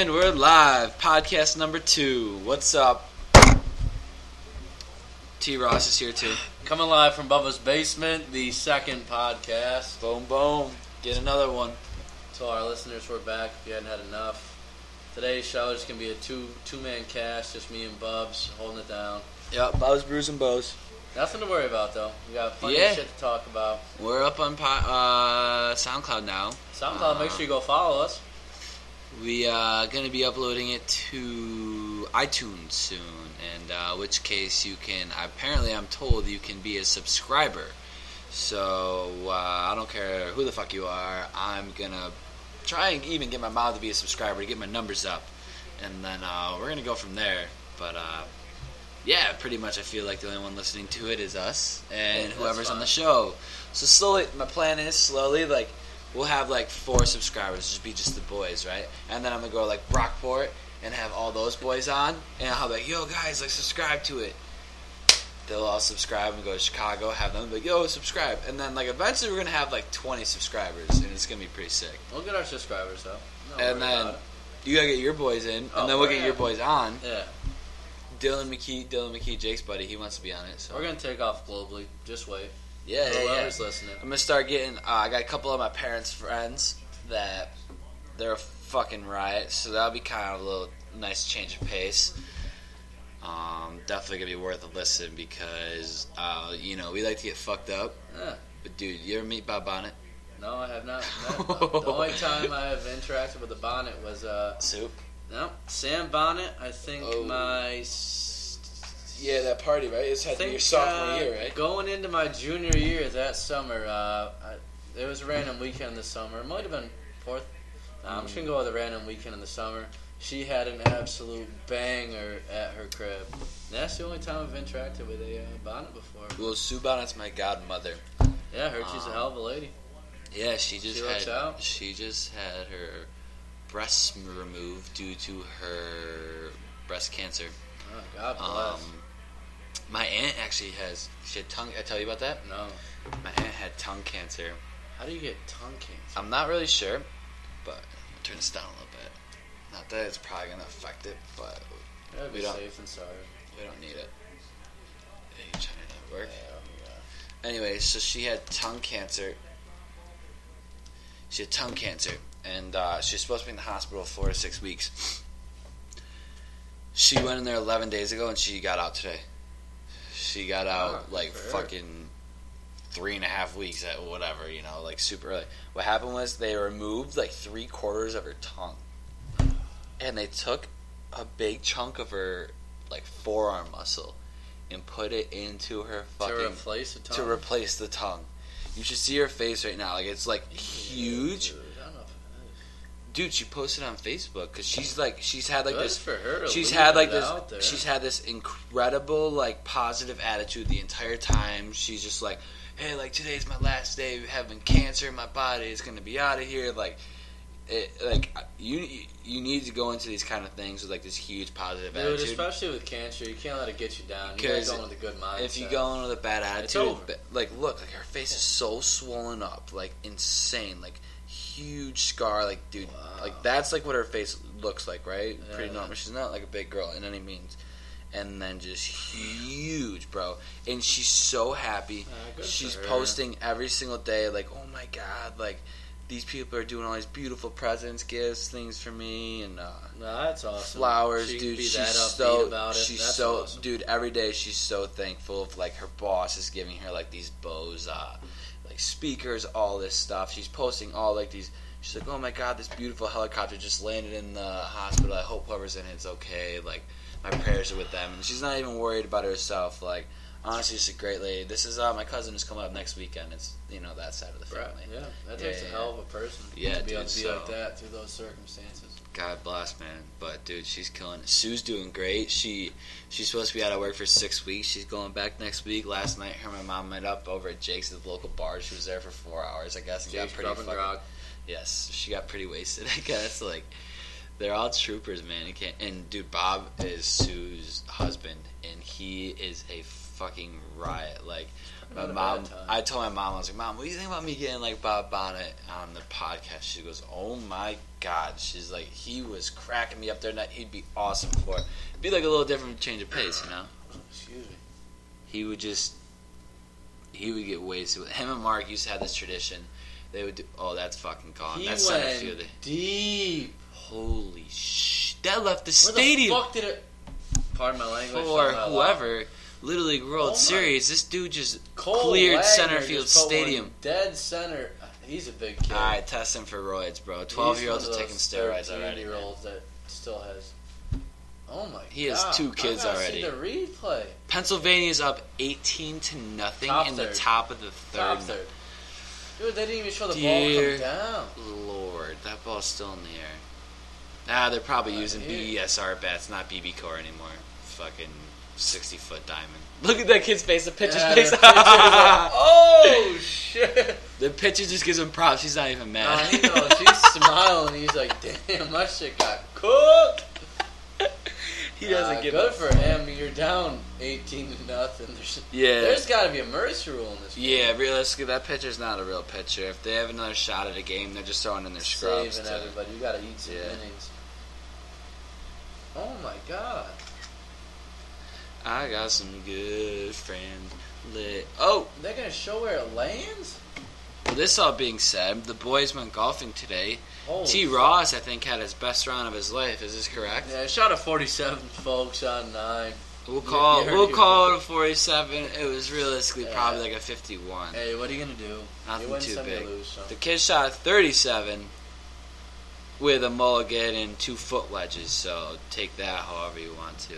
And we're live. Podcast number two. What's up? T Ross is here too. Coming live from Bubba's basement, the second podcast. Boom, boom. Get another one. To our listeners, we're back. If you hadn't had enough, today's show is gonna be a two two man cast, just me and Bubs holding it down. Yep, Bows, Brews, and Bows. Nothing to worry about though. We got plenty Yeah. of shit to talk about. We're up on po- uh, SoundCloud now. SoundCloud, make sure you go follow us. We are gonna be uploading it to iTunes soon, and uh, which case you can. Apparently, I'm told you can be a subscriber. So uh, I don't care who the fuck you are. I'm gonna try and even get my mom to be a subscriber to get my numbers up, and then uh, we're gonna go from there. But uh, yeah, pretty much I feel like the only one listening to it is us and Yeah, whoever's on the show. So slowly, my plan is slowly like we'll have like four subscribers, just be just the boys, right? And then I'm gonna go like Brockport and have all those boys on, and I'll be like, yo guys, like subscribe to it. They'll all subscribe and go to Chicago, have them be like, yo, subscribe, and then like eventually we're gonna have like 20 subscribers, and it's gonna be pretty sick. We'll get our subscribers though. No and then you gotta get your boys in, and Oh, then we'll yeah. get your boys on. yeah, Dylan McKee, Dylan McKee, Jake's buddy, he wants to be on it. So we're gonna take off globally. Just wait. Yeah, yeah, yeah. Listening. I'm gonna start getting. Uh, I got a couple of my parents' friends that they're a fucking riot, so that'll be kind of a little nice change of pace. Um, definitely gonna be worth a listen because uh, you know we like to get fucked up. Yeah. But dude, you ever meet Bob Bonnet? No, I have not. met- the only time I have interacted with the bonnet was uh Soup. no Sam Bonnet. I think Oh. my Yeah, that party, right? It's I had think your sophomore uh, year, right? Going into my junior year that summer, uh, I, there was a random weekend this summer. It might have been fourth. Nah, I'm just gonna go with a random weekend in the summer. She had an absolute banger at her crib. And that's the only time I've interacted with a uh, bonnet before. Well, Sue Bonnet's my godmother. Yeah, I heard she's a hell of a lady. Yeah, she just She had out. she just had her breasts removed due to her breast cancer. Oh, God bless. Um, my aunt actually has she had tongue. I tell you about that. no, My aunt had tongue cancer. how do you get tongue cancer? I'm not really sure, but I'll turn this down a little bit. Not that it's probably gonna affect it, but be we don't- safe and sorry. we don't need it. Hey, you trying to work? Yeah, Anyway, so she had tongue cancer. She had tongue cancer, and uh, she was supposed to be in the hospital four to six weeks. She went in there 11 days ago, and she got out today. She got out like fucking three and a half weeks at whatever, you know, like super early. What happened was they removed like three quarters of her tongue, and they took a big chunk of her like forearm muscle and put it into her fucking to replace a tongue. to replace the tongue. You should see her face right now. Like it's like huge, Dude, I don't know if it dude. She posted on Facebook because she's like she's had like Good this. for her. She's had like this. She's had this incredible like positive attitude the entire time. She's just like, hey, like today's my last day of having cancer. My body is gonna be out of here. Like, it, like you you need to go into these kind of things with like this huge positive Dude, attitude. especially with cancer, you can't let it get you down. You gotta go with a good mindset. If you go in with a bad It's attitude, over. like look, like her face is so swollen up, like insane, like huge scar, like dude, Wow. like that's like what her face looks like, right? Yeah. Pretty normal. She's not like a big girl in any means. And then just huge, bro. And she's so happy. Good she's posting every single day, like, oh my god, like these people are doing all these beautiful presents, gifts, things for me, and uh, No, that's awesome. flowers, She dude. She's that so about it. she's That's so awesome. dude. Every day she's so thankful of like her boss is giving her like these Bose, uh, speakers, all this stuff. She's posting all like these. She's like, oh my god, this beautiful helicopter just landed in the hospital. I hope whoever's in it's okay. Like my prayers are with them, and she's not even worried about herself. Like honestly, she's a great lady. This is uh, my cousin is coming up next weekend. It's you know that side of the Right, family. Yeah, that Yeah, takes yeah, a hell of a person Yeah, to be able to be so- like that through those circumstances. God bless, man. But dude, she's killing it. Sue's doing great. She she's supposed to be out of work for six weeks. She's going back next week. Last night, her and my mom met up over at Jake's at the local bar. She was there for four hours, I guess, and Jake's got pretty fucking. Yes, she got pretty wasted. I guess like they're all troopers, man. You can't. And dude, Bob is Sue's husband, and he is a fucking riot. Like my mom. I told my mom, I was like, "Mom, what do you think about me getting like Bob Bonnet on the podcast?" She goes, "Oh my god!" She's like, "He was cracking me up there, and he'd be awesome for it. It'd be like a little different change of pace, you know." Excuse me. he would just he would get wasted. With him and Mark used to have this tradition. They would do. Oh, that's fucking gone. He that's center went field. deep. Holy sh! That left the Where stadium the fuck did it? Pardon my language. for whoever. Little League World Oh Series. This dude just Cole cleared Wagner center field just put one stadium. Dead center. He's a big kid. All right, test him for roids, bro. Twelve year olds are taking steroids already. Year olds that still has. Oh my He has two kids I already. See the replay. Pennsylvania's up eighteen to nothing Top in the top of the third. Top third. Dude, they didn't even show the Dear ball come down. Lord, that ball's still in the air. Ah, they're probably using yeah. BESR bats, not BBCOR anymore. Fucking sixty foot diamond. Look at that kid's face. The pitcher's Yeah, face. the pitcher's like, oh shit! the pitcher just gives him props. He's not even Uh, mad. he knows. He's smiling. He's like, "Damn, my shit got cooked." he doesn't Uh, give good a for him. You're down 18 to nothing. There's, Yeah. there's got to be a mercy rule in this. Yeah, realistically, that pitcher's not a real pitcher. If they have another shot at a game, they're just throwing in their scrubs. saving to- everybody. You got to eat some Yeah. innings. Oh my god! I got some good friends. Lit. Oh, They're gonna show where it lands. well, this all being said, the boys went golfing today. Holy T. Ross, I think, had his best round of his life. Is this correct? Yeah, shot a 47, folks, on nine. We'll You- call you heard we'll call it a 47. It was realistically Yeah. probably like a 51. Hey, what are you gonna do? Nothing too big. you lose some. The kid shot a 37 with a mulligan and two foot wedges. So take that however you want to.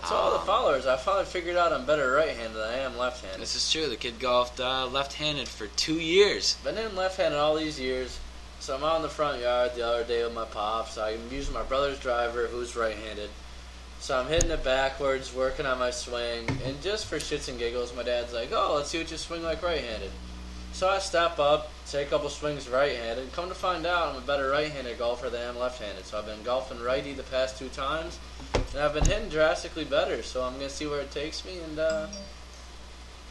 To all the Um, followers, I finally figured out I'm better right-handed than I am left-handed. This is true. The kid golfed uh, left-handed for two years. Been in left-handed all these years. So I'm out in the front yard the other day with my pops. I'm using my brother's driver, who's right-handed. So I'm hitting it backwards, working on my swing, and just for shits and giggles, my dad's like, "Oh, let's see what you swing like right-handed." So I step up, take a couple swings right-handed. And come to find out, I'm a better right-handed golfer than I am left-handed. So I've been golfing righty the past two times, and I've been hitting drastically better. So I'm gonna see where it takes me, and uh,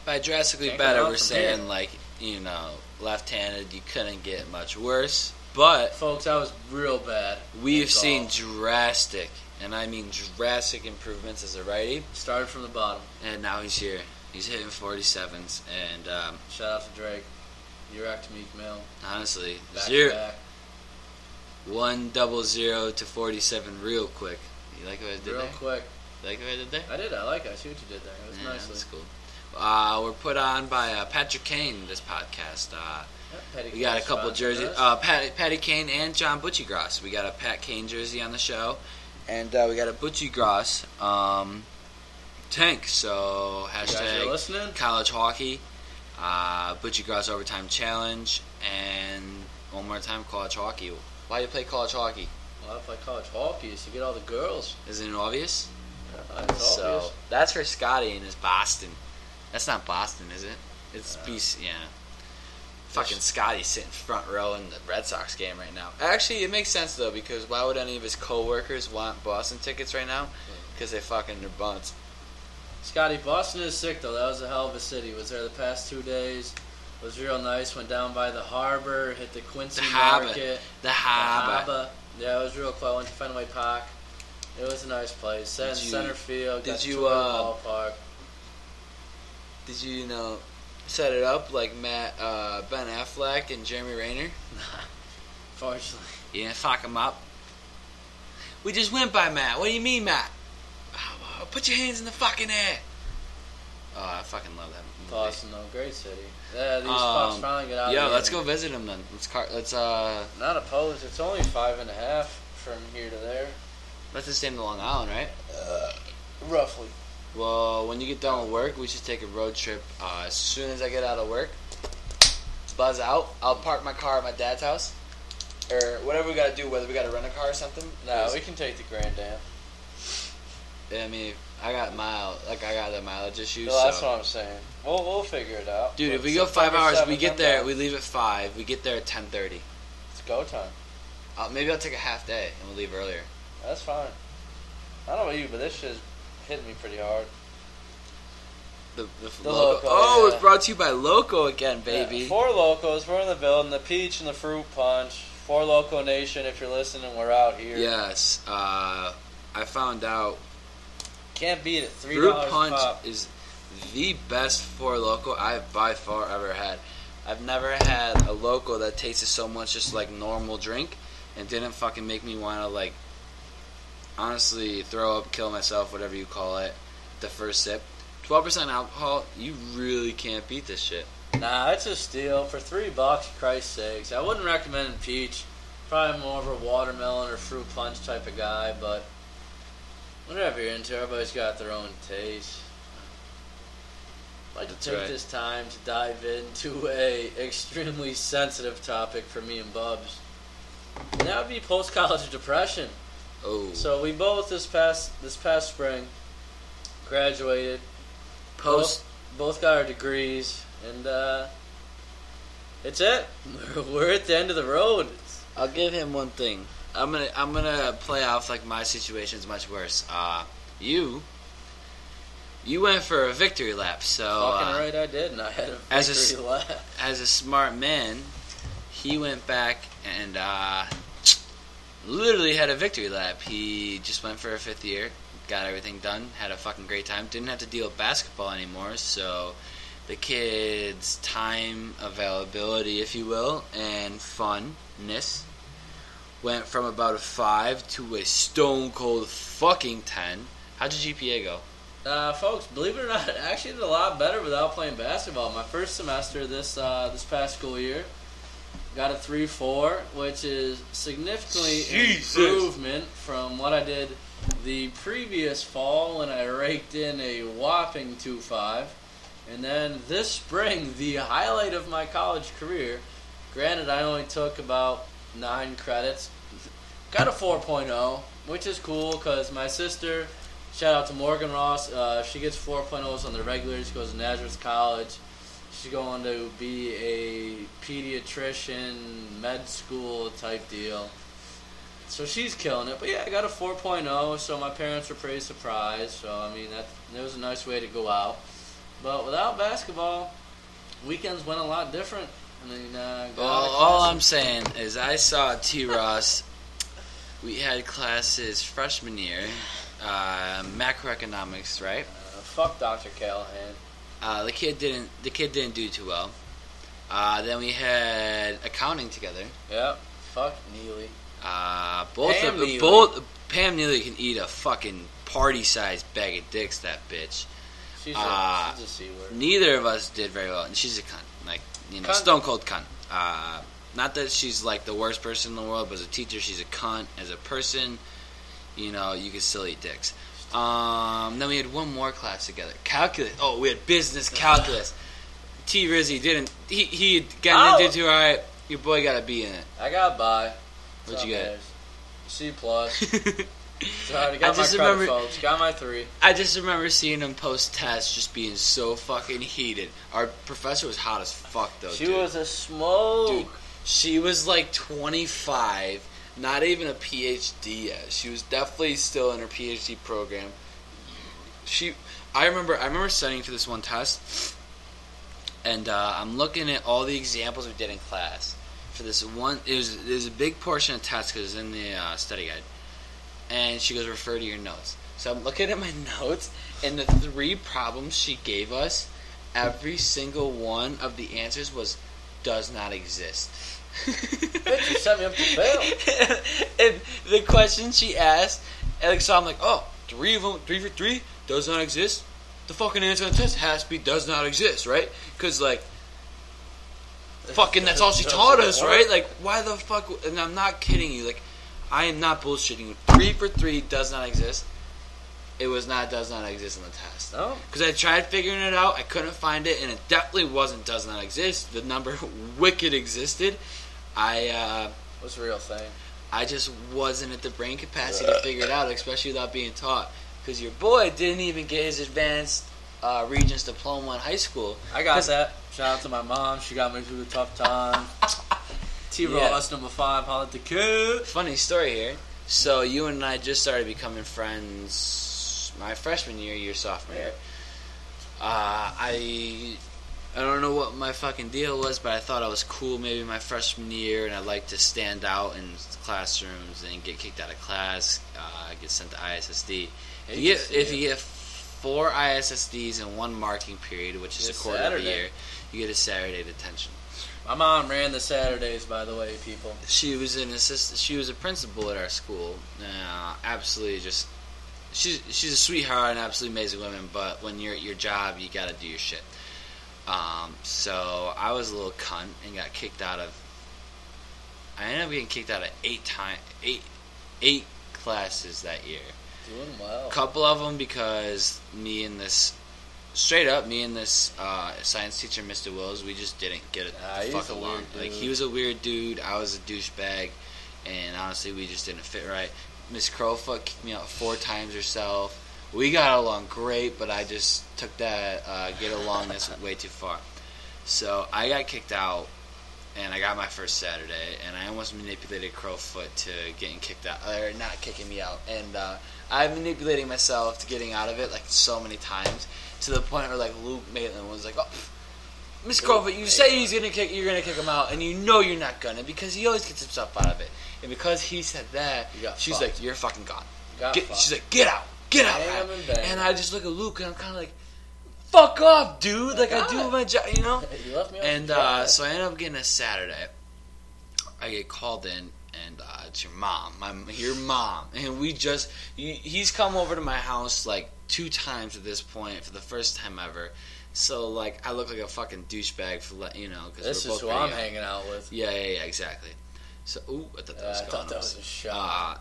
By drastically better, we're saying here. like you know left-handed. You couldn't get much worse, but folks, I was real bad. we've seen drastic, and I mean drastic improvements as a righty. started from the bottom. And now he's here. He's hitting 47s, and um, Shout out to Drake. you're rocked Meek Mill. honestly, Back zero, to back. one double zero to 47 real quick. You like what I did Real there? quick. You like what I did there? I did. I like it. I see what you did there. It was Yeah, nicely. that's cool. Uh, we're put on by uh, Patrick Kane. This podcast. Uh, we got a couple jerseys. Uh, Patty, Patty Kane and John Butchie Gross. We got a Pat Kane jersey on the show, and uh, we got a Butchie Gross um, tank. So hashtag college hockey, uh, Butchie Gross overtime challenge, and one more time college hockey. Why do you play college hockey? Well, I play college hockey is to get all the girls. Isn't it obvious? Uh, so obvious. that's for Scotty and his Boston. That's not Boston, is it? It's Uh, BC. Yeah. Fucking Scotty sitting front row in the Red Sox game right now. Actually, it makes sense though because why would any of his coworkers want Boston tickets right now? Because they fucking their bunts. Scotty, Boston is sick though. That was a hell of a city. Was there the past two days. Was real nice. Went down by the harbor, hit the Quincy The harbor. Market. The the Haba. harbor. Yeah, it was real cool. I went to Fenway Park. It was a nice place. Sat in center field. did got you, the uh, ballpark. Did you, you know set it up like Matt uh, Ben Affleck and Jeremy Renner? Fortunately. You didn't fuck him up. We just went by Matt. What do you mean, Matt? Oh, put your hands in the fucking air. Oh, I fucking love that movie. Boston, though, great city. Yeah, these Um, fucks finally get out. Yeah, let's go visit them then. Let's car- let's uh Not opposed. It's only five and a half from here to there, That's the same in Long Island, right? Uh, roughly. Well, when you get done with work, we should take a road trip. Uh, as soon as I get out of work, buzz out. I'll park my car at my dad's house, or whatever we gotta do. Whether we gotta rent a car or something. No, we can take the Grand Am. I mean, I got mile, like I got the mileage issue. Well, that's so. what I'm saying. We'll we'll figure it out. Dude, But if we go five hours, 7th, we get there. down. We leave at five. We get there at ten thirty. It's go time. Uh, maybe I'll take a half day and we'll leave earlier. That's fine. I don't know about you, but this shit's hitting me pretty hard. The, the, The Loko. Loko, Oh, yeah. it's brought to you by Loko again, baby. Yeah, four Lokos. We're in the building. The peach and the fruit punch. Four Loko nation. If you're listening, we're out here. Yes, uh, I found out Can't beat it. Three Fruit Punch pop. is the best four Loko I've by far ever had. I've never had a Loko that tasted so much just like normal drink and didn't fucking make me want to like honestly throw up, kill myself, whatever you call it. The first sip, twelve percent alcohol. You really can't beat this shit. Nah, it's a steal for three bucks. Christ's sakes, I wouldn't recommend peach. Probably more of a watermelon or fruit punch type of guy, but whatever you're into, everybody's got their own taste. I'd like That's to take right. this time to dive into a extremely sensitive topic for me and Bubs. And that would be post college depression. Oh, So we both this past this past spring graduated, post. both got our degrees, and uh, it's it. We're at the end of the road. I'll give him one thing. I'm gonna I'm gonna play off like my situation's much worse. Uh, you you went for a victory lap, so Fucking uh, right, I did, and I had a as a victory lap. as a smart man, he went back and uh, literally had a victory lap. He just went for a fifth year, got everything done, had a fucking great time. Didn't have to deal with basketball anymore, so the kids' time availability, if you will, and funness went from about a five to a stone cold fucking ten. How'd your GPA go? Uh, folks, believe it or not, I actually did a lot better without playing basketball. My first semester this uh, this past school year, got a three four, which is significantly Jesus. improvement from what I did the previous fall when I raked in a whopping two five, and then this spring the highlight of my college career. Granted, I only took about nine credits, got a 4.0, which is cool because my sister. Shout out to Morgan Ross. Uh, she gets 4.0s on the regular. She goes to Nazareth College. She's going to be a pediatrician, med school type deal. So she's killing it. But yeah, I got a 4.0, so my parents were pretty surprised. So, I mean, that, that was a nice way to go out. But without basketball, weekends went a lot different. I mean, uh, got All, out of all class I'm saying is I saw T. Ross. We had classes freshman year, uh, macroeconomics, right? Uh, fuck Dr. Callahan. Uh, the kid didn't. The kid didn't do too well. Uh, then we had accounting together. Yep. Fuck Neely. Uh, both Pam of Neely. both Pam Neely can eat a fucking party-sized bag of dicks. That bitch. She's, Uh, a, she's a C word. Neither of us did very well, and she's a cunt. Like you know, Cunt. stone cold cunt. Not that she's like the worst person in the world, but as a teacher, she's a cunt. As a person, you know, you can still eat dicks. Um, then we had one more class together, calculus. Oh, we had business calculus. T. Rizzy didn't. He he gotten Oh. into all right. Your boy got a B in it. I got by. What'd Some you get? C plus. Sorry, I got my just credit, remember- folks. Got my three. I just remember seeing him post test, just being so fucking heated. Our professor was hot as fuck though. she dude. was a smoke. Dude, she was like 25, not even a PhD yet. She was definitely still in her PhD program. She, I remember, I remember studying for this one test, and uh, I'm looking at all the examples we did in class for this one. It was, it was a big portion of test because it's in the uh, study guide, and she goes, "Refer to your notes." So I'm looking at my notes, and the three problems she gave us, every single one of the answers was does not exist. Bitch, you set me up to fail. and the question she asked, and like, so I'm like, oh, three of them, three for three, does not exist. The fucking answer on the test has to be does not exist, right? Because like, fucking, that's all she taught us, right? Like, why the fuck? And I'm not kidding you. Like, I am not bullshitting you. Three for three does not exist. It was not does not exist in the test. No. Because I tried figuring it out, I couldn't find it, and it definitely wasn't does not exist. The number wicked existed. I uh, What's the real thing? I just wasn't at the brain capacity to figure it out, especially without being taught. Because your boy didn't even get his advanced uh, Regents diploma in high school. I got that. Shout out to my mom. She got me through the tough time. T Yeah. us number five, holla at the kid. Funny story here. So you and I just started becoming friends my freshman year, your sophomore year. Uh, I I don't know what my fucking deal was, but I thought I was cool maybe my freshman year, and I like to stand out in classrooms and get kicked out of class. Uh, get sent to ISSD. If you get, if you get four ISSDs in one marking period, which is a quarter of a year, you get a Saturday detention. My mom ran the Saturdays, by the way, people. She was an assistant. She was a principal at our school. Uh, absolutely, just she's she's a sweetheart and absolutely amazing woman. But when you're at your job, you got to do your shit. Um, so I was a little cunt and got kicked out of. I ended up getting kicked out of eight time eight eight classes that year. Doing well. A couple of them because me and this straight up me and this uh, science teacher, Mr. Wills, we just didn't get it Ah, the fuck along. Like he was a weird dude. I was a douchebag, and honestly, we just didn't fit right. Miss Crowfoot kicked me out four times herself. We got along great, but I just took that uh, get alongness way too far. So I got kicked out, and I got my first Saturday, and I almost manipulated Crowfoot to getting kicked out, or not kicking me out, and uh, I'm manipulating myself to getting out of it like so many times to the point where like Luke Maitland was like, "Oh, Miss Crowfoot, you say he's gonna kick, you're gonna kick him out, and you know you're not gonna because he always gets himself out of it." And because he said that, she's fucked. like, "You're fucking gone." Get, she's like, "Get out, get out!" Bang man." and bang And him. I just look at Luke, and I'm kind of like, "Fuck off, dude!" Like I God. do my job, you know. you left me And uh, so I end up getting a Saturday. I get called in, and uh, it's your mom, my your mom, and we just he- he's come over to my house like two times at this point for the first time ever. So like I look like a fucking douchebag for you know because this we're is both who I'm young. hanging out with. Yeah, yeah, yeah, exactly. So ooh, I thought that Uh, was I thought that was a shot. Uh,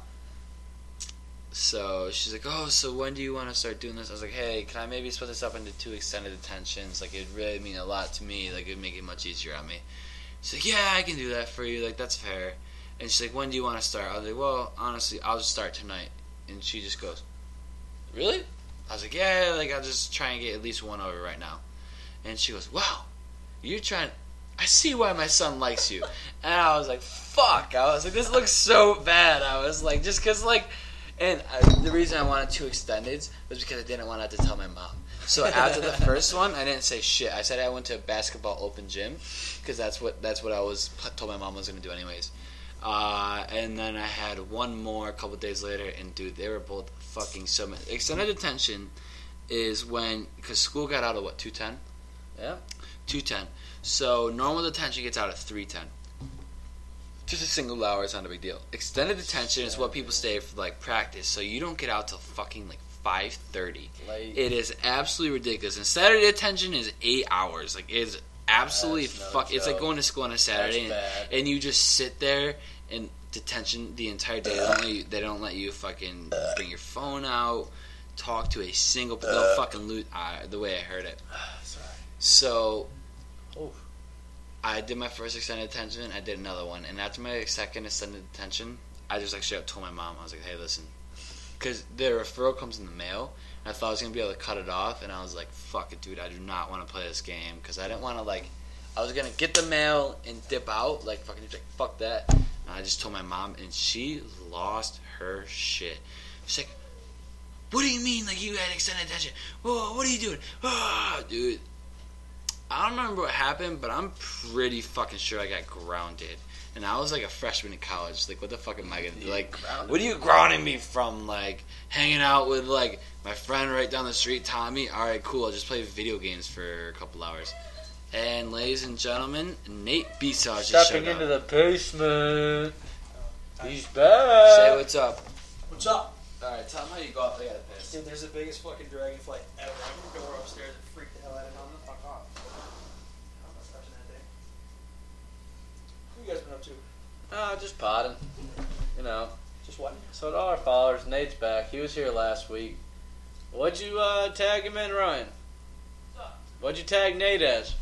so she's like, "Oh, so when do you want to start doing this?" I was like, "Hey, can I maybe split this up into two extended attentions? Like, it'd really mean a lot to me. Like, it'd make it much easier on me." She's like, "Yeah, I can do that for you. Like, that's fair." And she's like, "When do you want to start?" I was like, "Well, honestly, I'll just start tonight." And she just goes, "Really?" I was like, "Yeah, like I'll just try and get at least one over right now." And she goes, "Wow, you're trying." I see why my son likes you. And I was like, fuck. I was like, this looks so bad. I was like, just because, like, and uh, the reason I wanted two extendeds was because I didn't want to have to tell my mom. So after the first one, I didn't say shit. I said I went to a basketball open gym because that's what that's what I was told my mom was going to do anyways. Uh, and then I had one more a couple days later, and dude, they were both fucking so. mad. Extended detention is when because school got out at what two ten. Yeah. Two ten. So normal detention gets out at three ten. Just a single hour is not a big deal. Extended detention is what people stay for like practice, so you don't get out till fucking like five thirty. Late. It is absolutely ridiculous. And Saturday detention is eight hours. Like it's absolutely no fuck. It's like going to school on a Saturday, and, and you just sit there in detention the entire day. They don't, let you, they don't let you fucking bring your phone out, talk to a single. They'll fucking lose. Uh, the way I heard it. Sorry. So, Oof. I did my first extended detention. I did another one, and after my second extended detention, I just like straight up told my mom. I was like, "Hey, listen," because the referral comes in the mail. And I thought I was gonna be able to cut it off, and I was like, "Fuck it, dude! I do not want to play this game because I didn't want to like." I was gonna get the mail and dip out, like fucking like fuck that. And I just told my mom, and she lost her shit. She's like, "What do you mean? Like you had extended detention? Whoa, what are you doing, ah, dude?" I don't remember what happened, but I'm pretty fucking sure I got grounded. And I was like a freshman in college. Like, what the fuck am I gonna do? Like, Grounded. what are you grounding me from? Like, hanging out with like my friend right down the street, Tommy. All right, cool. I'll just play video games for a couple hours. And ladies and gentlemen, Nate Besar just Stepping into up. the basement. He's back. Say what's up. What's up? All right, tell me how you got. I got a piss. Dude, there's the biggest fucking dragonfly ever. I can go upstairs and freak the hell out of him. I'm the fuck off. I'm not touching that thing. What you guys been up to? Ah, just potting. You know. Just what? So to all our followers, Nate's back. He was here last week. What'd you uh, tag him in, Ryan? What'd you tag Nate as?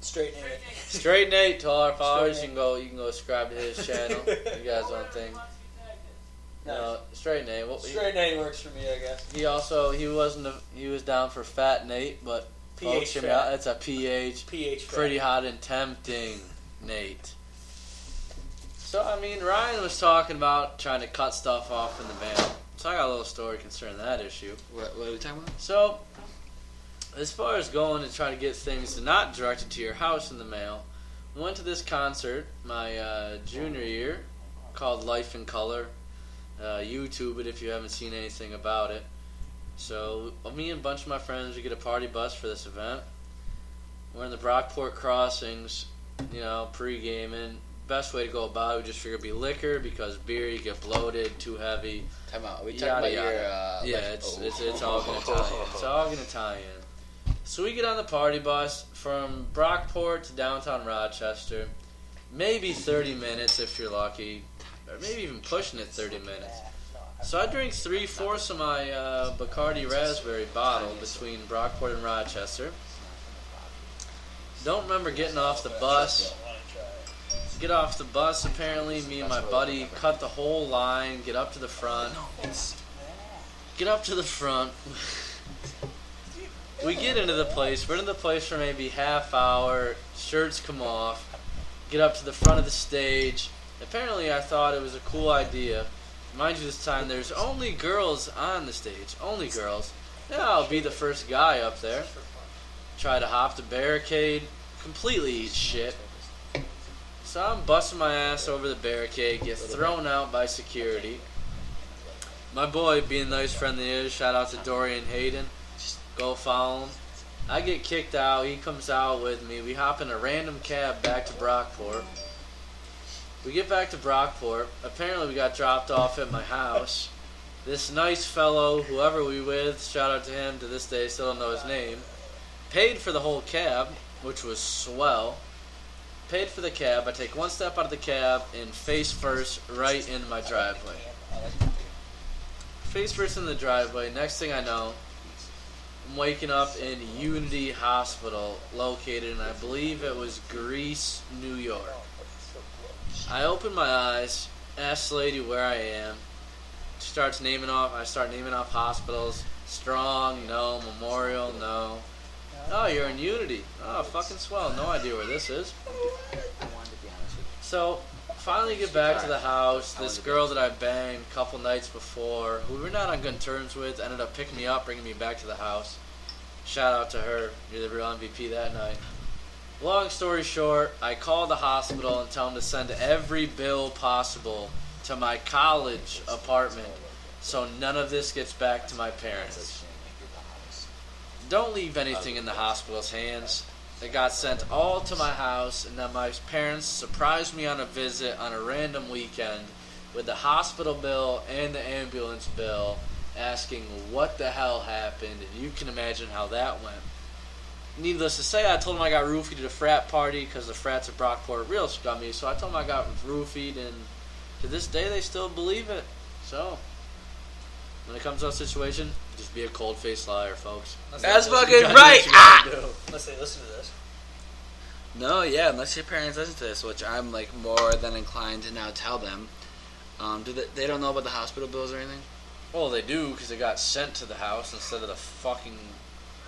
Straight Nate. Straight Nate to all our followers. You can go. You can go subscribe to his channel. You guys don't think? No, straight Nate. What, he, Straight Nate works for me, I guess. he also he wasn't a, he was down for Fat Nate, but folks, PH hear me fat. out. That's a PH. PH. fat. Pretty hot and tempting, Nate. So I mean, Ryan was talking about trying to cut stuff off in the mail. So I got a little story concerning that issue. What, what are we talking about? So as far as going to try to get things not directed to your house in the mail, I went to this concert my uh, junior year called Life in Color. Uh, YouTube it if you haven't seen anything about it. So me and a bunch of my friends we get a party bus for this event. We're in the Brockport crossings, you know, pre-gaming. Best way to go about it, we just figure it'd be liquor because beer you get bloated, too heavy. Time out. Are we talking Yada, about your. Uh, Yeah, like- it's, oh. it's it's all gonna tie in. It's all gonna tie in. So we get on the party bus from Brockport to downtown Rochester, maybe 30 minutes if you're lucky, or maybe even pushing it 30 minutes. So I drink three fourths of my uh, Bacardi Raspberry bottle between Brockport and Rochester. Don't remember getting off the bus. Get off the bus. Apparently, me and my buddy cut the whole line. Get up to the front. Get up to the front. we get into the place. We're in the place for maybe half hour. Shirts come off. Get up to the front of the stage. Apparently, I thought it was a cool idea. Mind you, this time there's only girls on the stage. Only girls. Yeah, I'll be the first guy up there. Try to hop the barricade. Completely shit. So I'm busting my ass over the barricade, get thrown out by security. My boy, being nice friend he is, shout out to Dorian Hayden. Go follow him. I get kicked out. He comes out with me. We hop in a random cab back to Brockport. We get back to Brockport. Apparently, we got dropped off at my house. This nice fellow, whoever we with, shout out to him. To this day, still don't know his name. Paid for the whole cab, which was swell. Paid for the cab. I take one step out of the cab and face first right in my driveway. Face first in the driveway. Next thing I know, I'm waking up in Unity Hospital, located in, I believe it was Greece, New York. I open my eyes, ask the lady where I am. She starts naming off. I start naming off hospitals. Strong, no. Memorial, no. Oh, you're in Unity. Oh, fucking swell. No idea where this is. So, finally get back to the house. This girl that I banged a couple nights before, who we were not on good terms with, ended up picking me up, bringing me back to the house. Shout out to her. You're the real MVP that night. Long story short, I call the hospital and tell them to send every bill possible to my college apartment so none of this gets back to my parents. Don't leave anything in the hospital's hands. It got sent all to my house, and then my parents surprised me on a visit on a random weekend with the hospital bill and the ambulance bill, asking what the hell happened, and you can imagine how that went. Needless to say, I told them I got roofied at a frat party because the frats at Brockport are real scummy. So I told them I got roofied, and to this day they still believe it. So when it comes to that situation, just be a cold faced liar, folks. That's fucking right. Ah! gotta do. Unless they listen to this. No, yeah, unless your parents listen to this, which I'm like more than inclined to now tell them. Um, do they, they don't know about the hospital bills or anything? Well, they do because they got sent to the house instead of the fucking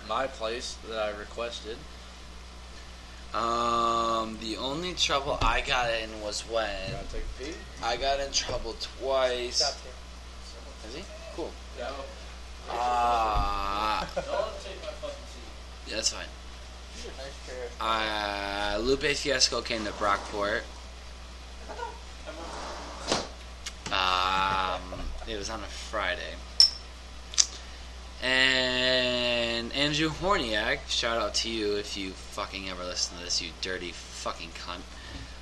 my place that I requested. Um, the only trouble I got in was when Gotta take a pee. I got in trouble twice. Is he? Cool. Yeah. Ah, that's fine. Uh, Lupe Fiasco came to Brockport. Um, it was on a Friday. And Andrew Horniak, shout out to you if you fucking ever listen to this, you dirty fucking cunt.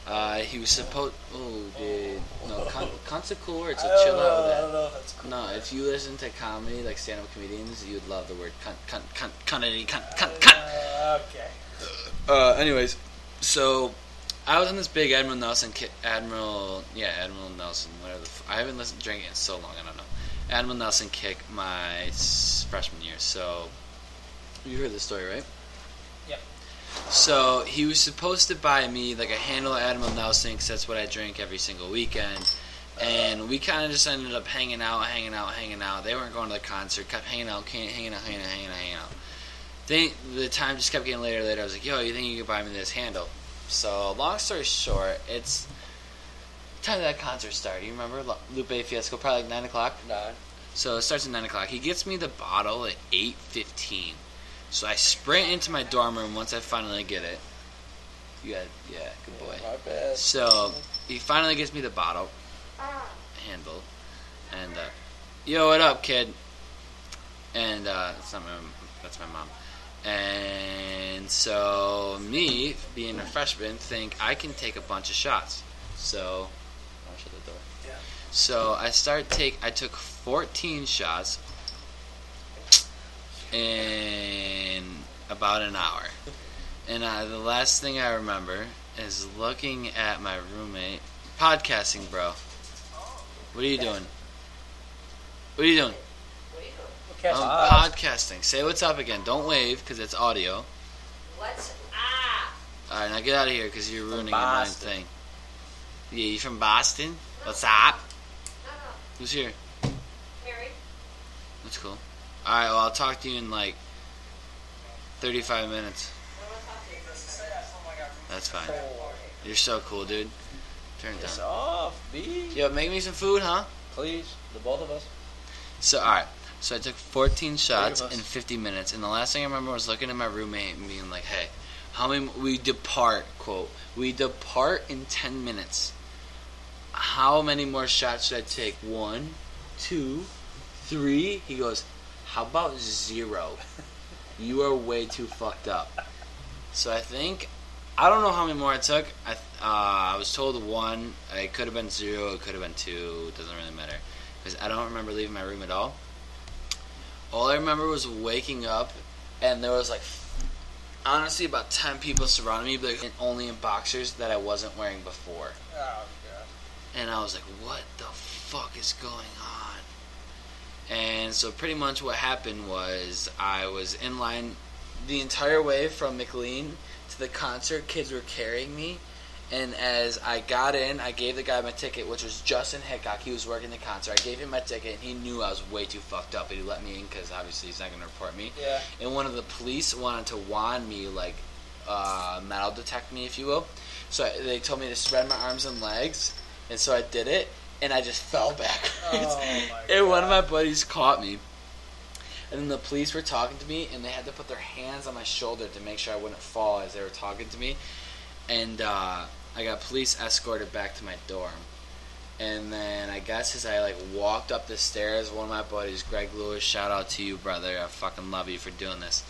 Uh, he was supposed. Oh, dude. No, cunt, cunt's a cool word, so I chill know, out I with don't know if that's cool. No, if you listen to comedy, like stand up comedians, you'd love the word cunt, cunt, cunt, cunt, cunt, cunt. Okay. Uh, anyways, so I was in this big Admiral Nelson, ki- Admiral, yeah, Admiral Nelson, whatever. The f- I haven't listened drank it in so long, I don't know. Admiral Nelson kick my s- freshman year. So you heard this story, right? So he was supposed to buy me like a handle of Admiral Nelson because that's what I drink every single weekend. And we kind of just ended up hanging out, hanging out, hanging out. They weren't going to the concert, kept hanging out, hanging out, hanging out, hanging out, hanging out. Hanging out. Then the time just kept getting later and later. I was like, yo, you think you could buy me this handle? So, long story short, it's time that concert started. You remember Lupe Fiasco, probably like 9 o'clock? Nine. So it starts at 9 o'clock. He gets me the bottle at 8.15. So I sprint into my dorm room once I finally get it. You got, yeah, good boy. My bad. So he finally gives me the bottle handle, and uh, yo, what up, kid? And uh, that's not my, that's my mom. And so me, being a freshman, think I can take a bunch of shots. So, I'll shut the door. Yeah. So I start take. I took 14 shots in about an hour. And uh, the last thing I remember is looking at my roommate, podcasting, bro. What are you doing? What are you doing? Catch I'm eyes. podcasting. Say what's up again. Don't wave because it's audio. What's up? All right, now get out of here because you're ruining your mind thing. Yeah, you from Boston? What's up? No, no. Who's here? Harry. That's cool. All right, well I'll talk to you in like 35 minutes. I want to talk to you. That's fine. You're so cool, dude. Turn it off, B. Yo, make me some food, huh? Please, the both of us. So, all right. So I took 14 shots in 50 minutes, and the last thing I remember was looking at my roommate and being like, "Hey, how many? We depart. Quote. We depart in 10 minutes. How many more shots should I take? One, two, three. He goes, "How about zero? You are way too fucked up." So I think I don't know how many more I took. I uh, I was told one. It could have been zero. It could have been two. It doesn't really matter because I don't remember leaving my room at all. All I remember was waking up, and there was like honestly about ten people surrounding me, but only in boxers that I wasn't wearing before. Oh god. And I was like, what the fuck is going on? And so pretty much what happened was I was in line the entire way from McLean to the concert. Kids were carrying me. And as I got in, I gave the guy my ticket, which was Justin Hickok. He was working the concert. I gave him my ticket, and he knew I was way too fucked up. But he let me in because obviously he's not going to report me. Yeah. And one of the police wanted to wand me, like, uh, metal detect me, if you will. So I, they told me to spread my arms and legs, and so I did it, and I just fell backwards. Oh, my and one of my buddies caught me. And then the police were talking to me, and they had to put their hands on my shoulder to make sure I wouldn't fall as they were talking to me. And uh, I got police escorted back to my dorm. And then I guess as I like walked up the stairs, one of my buddies, Greg Lewis, shout out to you, brother. I fucking love you for doing this.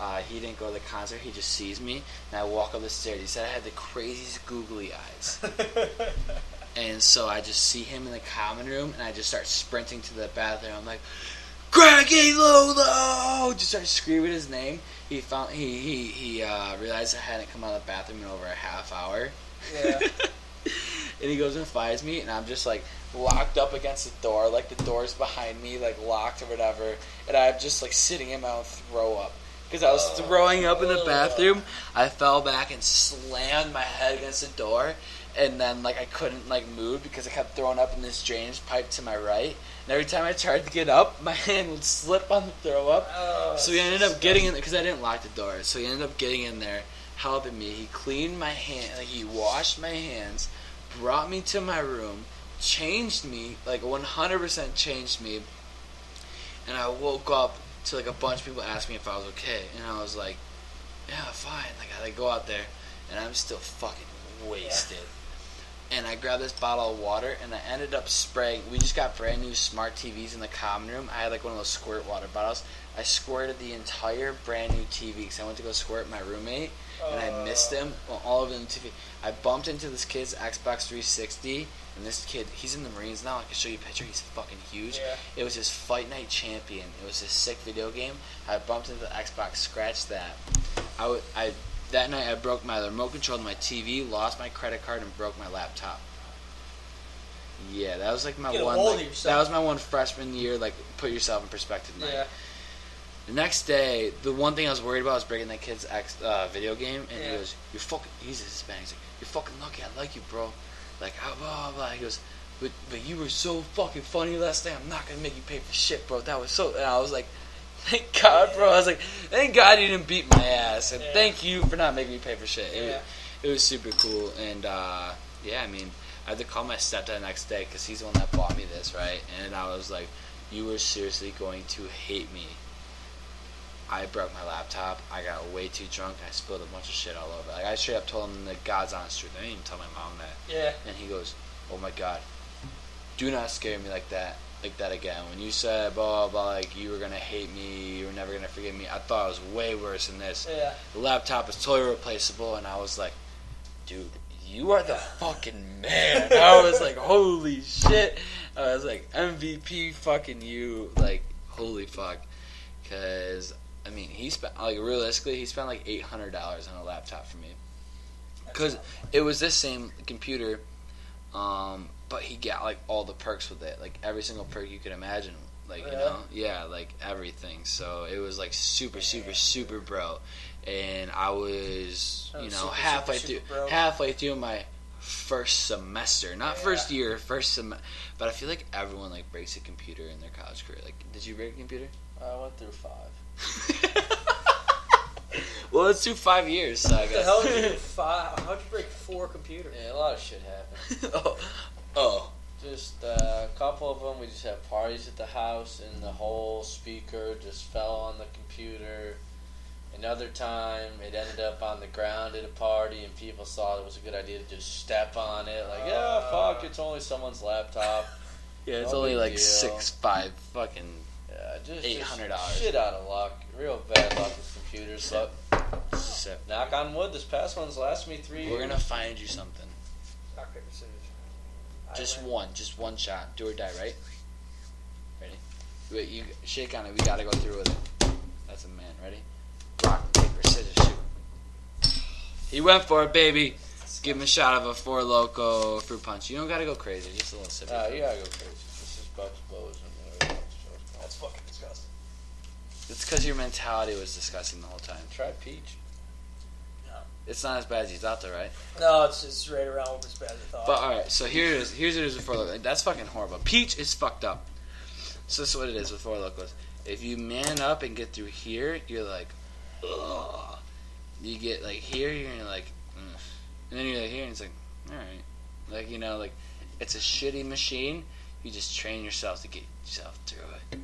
Uh, he didn't go to the concert. He just sees me, and I walk up the stairs. He said I had the craziest googly eyes. And so I just see him in the common room, and I just start sprinting to the bathroom. I'm like, Greggy Lolo! Just start screaming his name. He found he he he uh, realized I hadn't come out of the bathroom in over a half hour. Yeah. and he goes and finds me, and I'm just like locked up against the door, like the door's behind me, like locked or whatever. And I'm just like sitting in my own throw up because I was throwing up in the bathroom. I fell back and slammed my head against the door, and then like I couldn't like move because I kept throwing up in this drainage pipe to my right. And every time I tried to get up, my hand would slip on the throw up. Oh, So he ended up getting in because I didn't lock the door. So he ended up getting in there, helping me. He cleaned my hand, like he washed my hands, brought me to my room, changed me, like 100% changed me. And I woke up to like a bunch of people asking me if I was okay, and I was like, "Yeah, fine." Like I like, go out there, and I'm still fucking wasted. And I grabbed this bottle of water, and I ended up spraying. We just got brand new smart TVs in the common room. I had like one of those squirt water bottles. I squirted the entire brand new TV because I went to go squirt my roommate, and I missed him. Oh. Well, all over the TV. I bumped into this kid's Xbox 360, and this kid, he's in the Marines now. I can show you a picture. He's fucking huge. Yeah. It was his Fight Night Champion. It was his sick video game. I bumped into the Xbox, scratched that. I, w- I that night I broke my remote control to my TV, lost my credit card, and broke my laptop. Yeah, that was like my Get one. Like, that was my one freshman year. Like, put yourself in perspective. Night. Yeah. The next day, the one thing I was worried about was breaking that kid's ex, uh, video game, and he Yeah. goes, "You're fucking." He's a Hispanic. He's like, "You're fucking lucky. I like you, bro." Like, ah, blah blah blah. He goes, "But but you were so fucking funny last night. I'm not gonna make you pay for shit, bro. That was so." And I was like, "Thank God, bro." I was like, "Thank God you didn't beat my ass, and Yeah. thank you for not making me pay for shit." It, Yeah. was, it was super cool, and uh, yeah, I mean, I had to call my stepdad the next day because he's the one that bought me this, right? And I was like, "You were seriously going to hate me." I broke my laptop. I got way too drunk. I spilled a bunch of shit all over. Like I straight up told him the God's honest truth. I didn't even tell my mom that. Yeah. And he goes, "Oh my God, do not scare me like that, like that again. When you said blah blah, blah like you were gonna hate me, you were never gonna forgive me. I thought it was way worse than this. Yeah. The laptop is totally replaceable." And I was like, "Dude, you are the fucking man." I was like, "Holy shit!" I was like, "MVP, fucking you!" Like, holy fuck, because. I mean, he spent like realistically, he spent like eight hundred dollars on a laptop for me because it was this same computer, um, but he got like all the perks with it, like every single perk you could imagine, like you know, yeah, like everything. So it was like super, super, super bro, and I was you know super, halfway super, super through bro. halfway through my first semester, not Yeah. first year, first sem. But I feel like everyone like breaks a computer in their college career. Like, did you break a computer? Uh, I went through five. well, let's do five years. So I What the hell did you five? How'd you break four computers? Yeah, a lot of shit happened. oh, oh, Just uh, a couple of them, we just had parties at the house, and the whole speaker just fell on the computer. Another time, it ended up on the ground at a party, and people thought it was a good idea to just step on it. Like, yeah, fuck, it's only someone's laptop. yeah. It's No only like deal. six five fucking. Yeah, just $800. Shit out of luck. Real bad luck with computers. But knock on wood, this past one's lasted me three We're years. gonna find you something. Rock, paper, scissors. I Just one, just one shot. Do or die, right? Ready? Wait, you shake on it. We gotta go through with it. That's a man. Ready? Rock, paper, scissors, shoot. He went for it, baby. Give him a shot of a Four Loko fruit punch. You don't gotta go crazy. Just a little sip. Uh, you gotta go crazy. This is Bugs Blows and whatever else it's called. That's fucking disgusting. It's because your mentality was disgusting the whole time. Try peach. It's not as bad as you thought, though, right? No, it's it's right around as bad as I thought. But all right, so here it is. Here's it is with Four Lokos. That's fucking horrible. Peach is fucked up. So this is what it is with Four Lokos. If you man up and get through here, you're like, ugh. You get like here, you're like, Ugh. and then you're like here, and it's like, all right, like you know, like it's a shitty machine. You just train yourself to get yourself through it.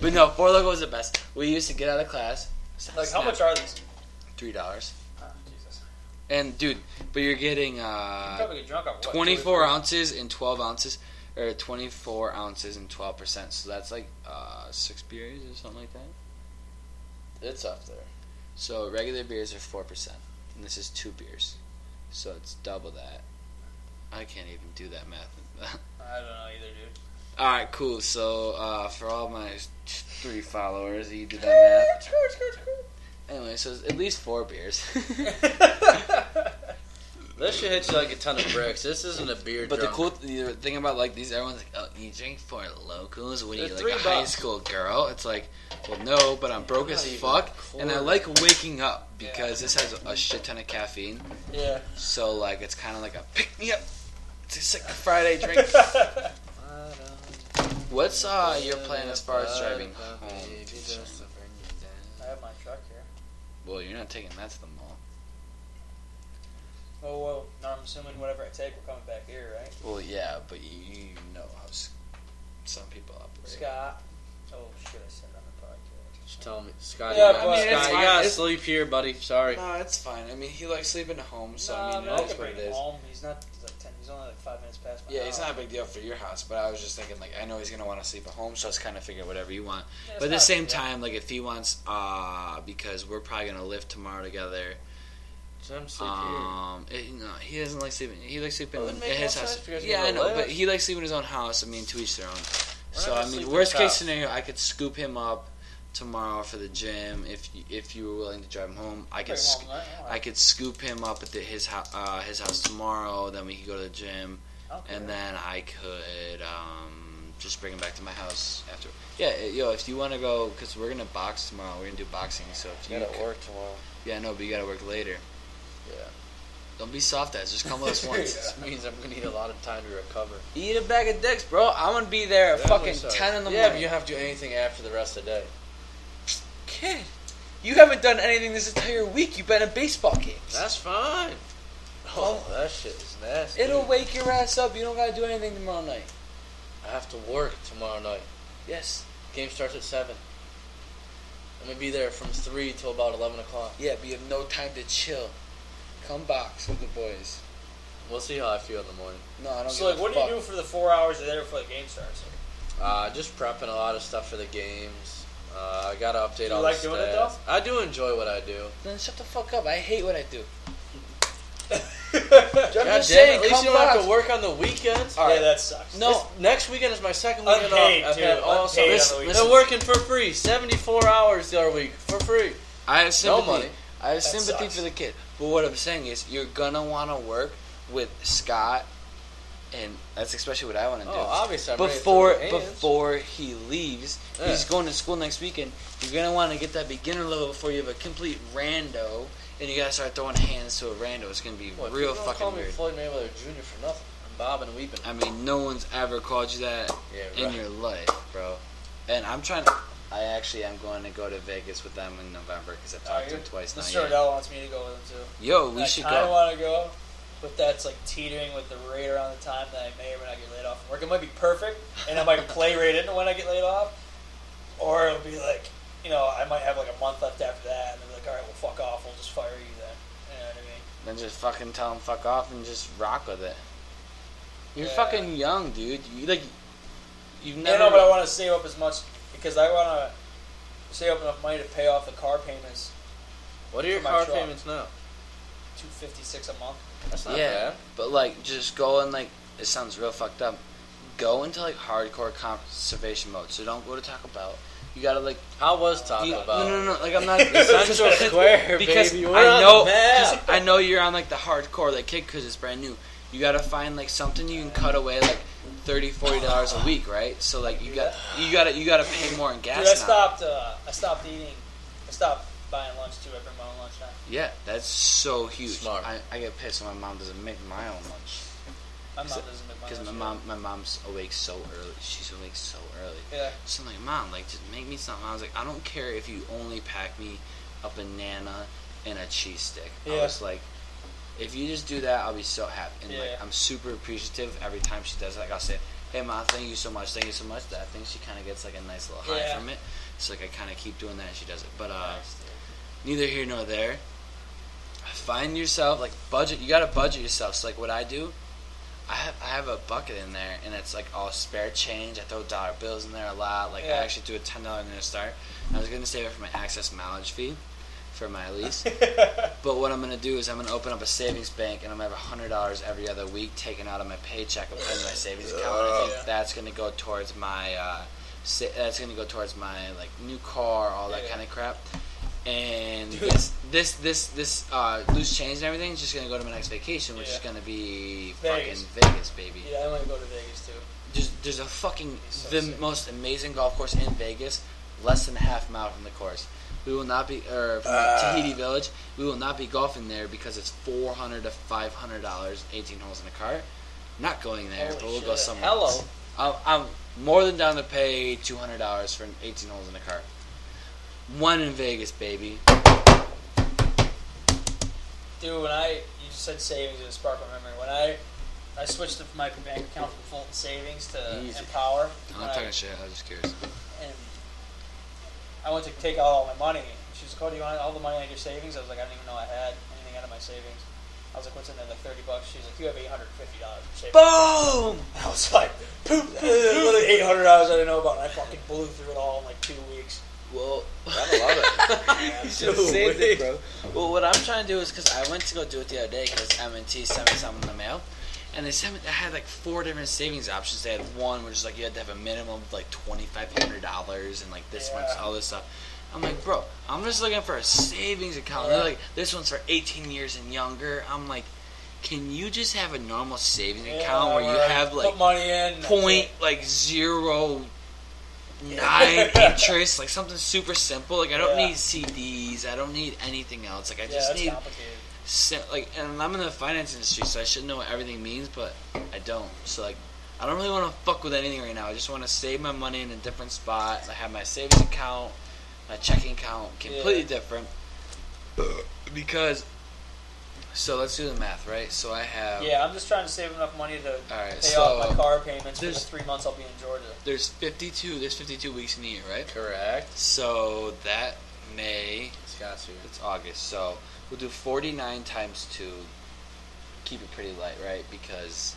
But no, four locos is the best. We used to get out of class. like, how much are these? Three dollars. Jesus. And dude, but you're getting You uh, probably get drunk on what? 24 24? ounces and 12 ounces, or 24 ounces and 12 percent. So that's like uh, six beers or something like that. It's up there. So regular beers are four percent, and this is two beers, so it's double that. I can't even do that math. I don't know either, dude. all right, cool. So uh, for all my three followers, you did that math. Anyway, so it's at least four beers. This should hit you like a ton of bricks. This isn't a beer. But the cool th- the thing about like these, everyone's like, "Oh, you drink Four Lokos when They're you're like three a high school girl." It's like, well, no, but I'm broke as even fuck, and I like waking up because this has a shit ton of caffeine. yeah. So like, it's kind of like a pick me up. It's a sick Friday drink. What's uh your plan as far as driving home? Well, you're not taking that to the mall. Oh well, no, I'm assuming whatever I take, we're coming back here, right? Well, yeah, but you, you know how s- some people operate. Scott. Oh shit! I said it on the podcast. Just tell me, Scott. Yeah, you but- gotta, I mean, it's Scott, you fine. gotta It's- sleep here, buddy. Sorry. No, it's fine. I mean, he likes sleeping at home, so no, I mean, man, it I what bring it him is. home. He's not. He's like ten. He's only like five minutes past my Yeah, house. it's not a big deal for your house, but I was just thinking, like, I know he's gonna want to sleep at home, so it's kind of figure whatever you want. Yeah, But at the same yeah. time, like, if he wants, uh, because we're probably gonna live tomorrow together. Let him sleep here. Um, it, no, he doesn't like sleeping. He likes sleeping Well, it his house. sense if you guys are Yeah, I know, live. but he likes sleeping in his own house. I mean, to each their own. We're So I mean, worst case house. scenario, I could scoop him up tomorrow for the gym if if you were willing to drive him home. I could sc- home I could scoop him up at the, his house uh, his house tomorrow. Then we could go to the gym, Okay. and then I could um, just bring him back to my house after. Yeah, eh, yo, if you want to go, because we're gonna box tomorrow. We're gonna do boxing. So if You you gotta c- work tomorrow. yeah, no, but you gotta work later. Yeah. Don't be soft ass. Just come with us once. This means I'm gonna need a lot of time to recover. Eat a bag of dicks, bro. I'm gonna be there at fucking so. ten in the morning. yeah, but morning. you have to do anything after the rest of the day. Kid, you haven't done anything this entire week. You've been at baseball games. That's fine. Oh, that shit is nasty. It'll wake your ass up. You don't gotta do anything tomorrow night. I have to work tomorrow night. Yes. Game starts at seven. I'm gonna be there from three till about eleven o'clock. Yeah, but you have no time to chill. Come box with the boys. We'll see how I feel in the morning. No, I don't. So like, give a what do you fuck. do for the four hours you're there before the game starts? Uh, just prepping a lot of stuff for the games. Uh, I gotta update Do you all like the doing it, stats. I do enjoy what I do. Then shut the fuck up. I hate what I do. God just damn saying, it, at least you don't have to work on the weekends. All right. that sucks. No, this- next weekend is my second weekend Unpaid, off. I've too. had all Unpaid on summer. the They're working for free, seventy-four hours the other week for free. I have sympathy. money. I have That sympathy sucks. for the kid. But what I'm saying is, you're gonna want to work with Scott, and that's especially what I want to do. Oh, obviously, I'm ready to before before he leaves, Yeah. he's going to school next weekend. You're gonna want to get that beginner level before you have a complete rando, and you gotta start throwing hands to a rando. It's gonna be real don't call fucking me weird. Floyd Mayweather Jr. for nothing. I'm bobbing and weeping. I mean, no one's ever called you that Yeah, in your life, bro. And I'm trying to. I actually am going to go to Vegas with them in November because I've Are talked to them twice Mr. now. Yeah. Odell wants me to go with him too. Yo, we should go. I want to go, but that's like teetering with the rate around the time that I may or may not get laid off from work. It might be perfect, and I might play right into when I get laid off, or it'll be like, you know, I might have like a month left after that, and they'll be like, all right, well, fuck off, we'll just fire you then. You know what I mean? Then just fucking tell them fuck off and just rock with it. You're Yeah. fucking young, dude. You like, you've Yeah, never. no, but I want to save up as much because I want to save up enough money to pay off the car payments, What are your car truck. payments now? two fifty six a month. That's not yeah, bad. but like, just go and like, it sounds real fucked up. Go into like hardcore conservation mode. So don't go to Taco Bell. You gotta like. How was Taco you- Bell? No, no, no. Like I'm not. Central Square, because baby. We're I know because I know you're on like the hardcore like kick because it's brand new. You gotta find like something you can cut away like 30 dollars a week, right? So like you got you gotta you gotta pay more in gas. Dude, I now. stopped. Uh, I stopped eating. I stopped buying lunch too. I bring my own lunch now. Yeah, that's so huge. Smart. I, I get pissed when my mom doesn't make my own lunch My mom doesn't make my because my mom my mom's awake so early. She's awake so early. Yeah. So I'm like, mom, like just make me something. I was like, I don't care if you only pack me a banana and a cheese stick. Yeah. I was like, if you just do that, I'll be so happy. And like, Yeah. I'm super appreciative every time she does. it. Like I'll say, hey mom, thank you so much, thank you so much. That I think she kind of gets like a nice little high Yeah. from it. So like I kind of keep doing that. and She does it, but uh, Nice, neither here nor there. Find yourself like budget. You gotta budget yourself. So like what I do, I have I have a bucket in there, and it's like all spare change. I throw dollar bills in there a lot. Like I actually do a ten dollar in there start. I was gonna save it for my access mileage fee, for my lease. but what I'm gonna do is I'm gonna open up a savings bank, and I'm gonna have hundred dollars every other week taken out of my paycheck and put in my savings account. And I think Yeah. that's gonna go towards my. Uh, sa- that's gonna go towards my like new car, all that Yeah. kind of crap. And Dude. this this this this uh, loose change and everything is just gonna go to my next vacation, which is gonna be Vegas. fucking Vegas, baby. Yeah, I want to go to Vegas too. There's there's a fucking So the sick. most amazing golf course in Vegas, less than a half mile from the course. We will not be or from Ah. Tahiti Village. We will not be golfing there because it's four hundred to five hundred dollars, eighteen holes in a cart. Not going there, Holy but we'll go somewhere. Hello. else. I'm, I'm more than down to pay two hundred dollars for eighteen holes in a cart. One in Vegas, baby. Dude, when I you just said savings, it sparked my memory. When I I switched to my bank account from Fulton Savings to Easy. Empower, I'm not I- talking shit. I was just curious. and I went to take out all my money. She was like, "Oh, do you want all the money out of your savings?" I was like, "I didn't even know I had anything out of my savings." I was like, "What's in there?" Like thirty bucks. She's like, "You have eight hundred and fifty dollars for savings." Boom! I was like, "Poop!" Literally eight hundred dollars I didn't know about, and I fucking blew through it all in like two weeks. Well, Gotta love it. you should have saved it, bro. Well, what I'm trying to do is because I went to go do it the other day because M&T sent me something in the mail, and they sent me. They had like four different savings options. They had one which is like you had to have a minimum of like twenty five hundred dollars and like this much, all this stuff. I'm like, bro, I'm just looking for a savings account. They're like, this one's for 18 years and younger. I'm like, can you just have a normal savings account where you I have put like money in point like zero nine interest, like something super simple. Like I don't Yeah. need CDs. I don't need anything else. Like I Yeah, just need complicated. like, and I'm in the finance industry, so I should know what everything means, but I don't. So like, I don't really want to fuck with anything right now. I just want to save my money in a different spot. I have my savings account, my checking account, completely Yeah. different, because So let's do the math, right? So I have. Yeah, I'm just trying to save enough money to All right. pay So off my car payments for the there's- three months I'll be in Georgia. there's 52. There's 52 weeks in a year, right? Correct. So that May. It's got you. It's August. So we'll do 49 times two. Keep it pretty light, right? Because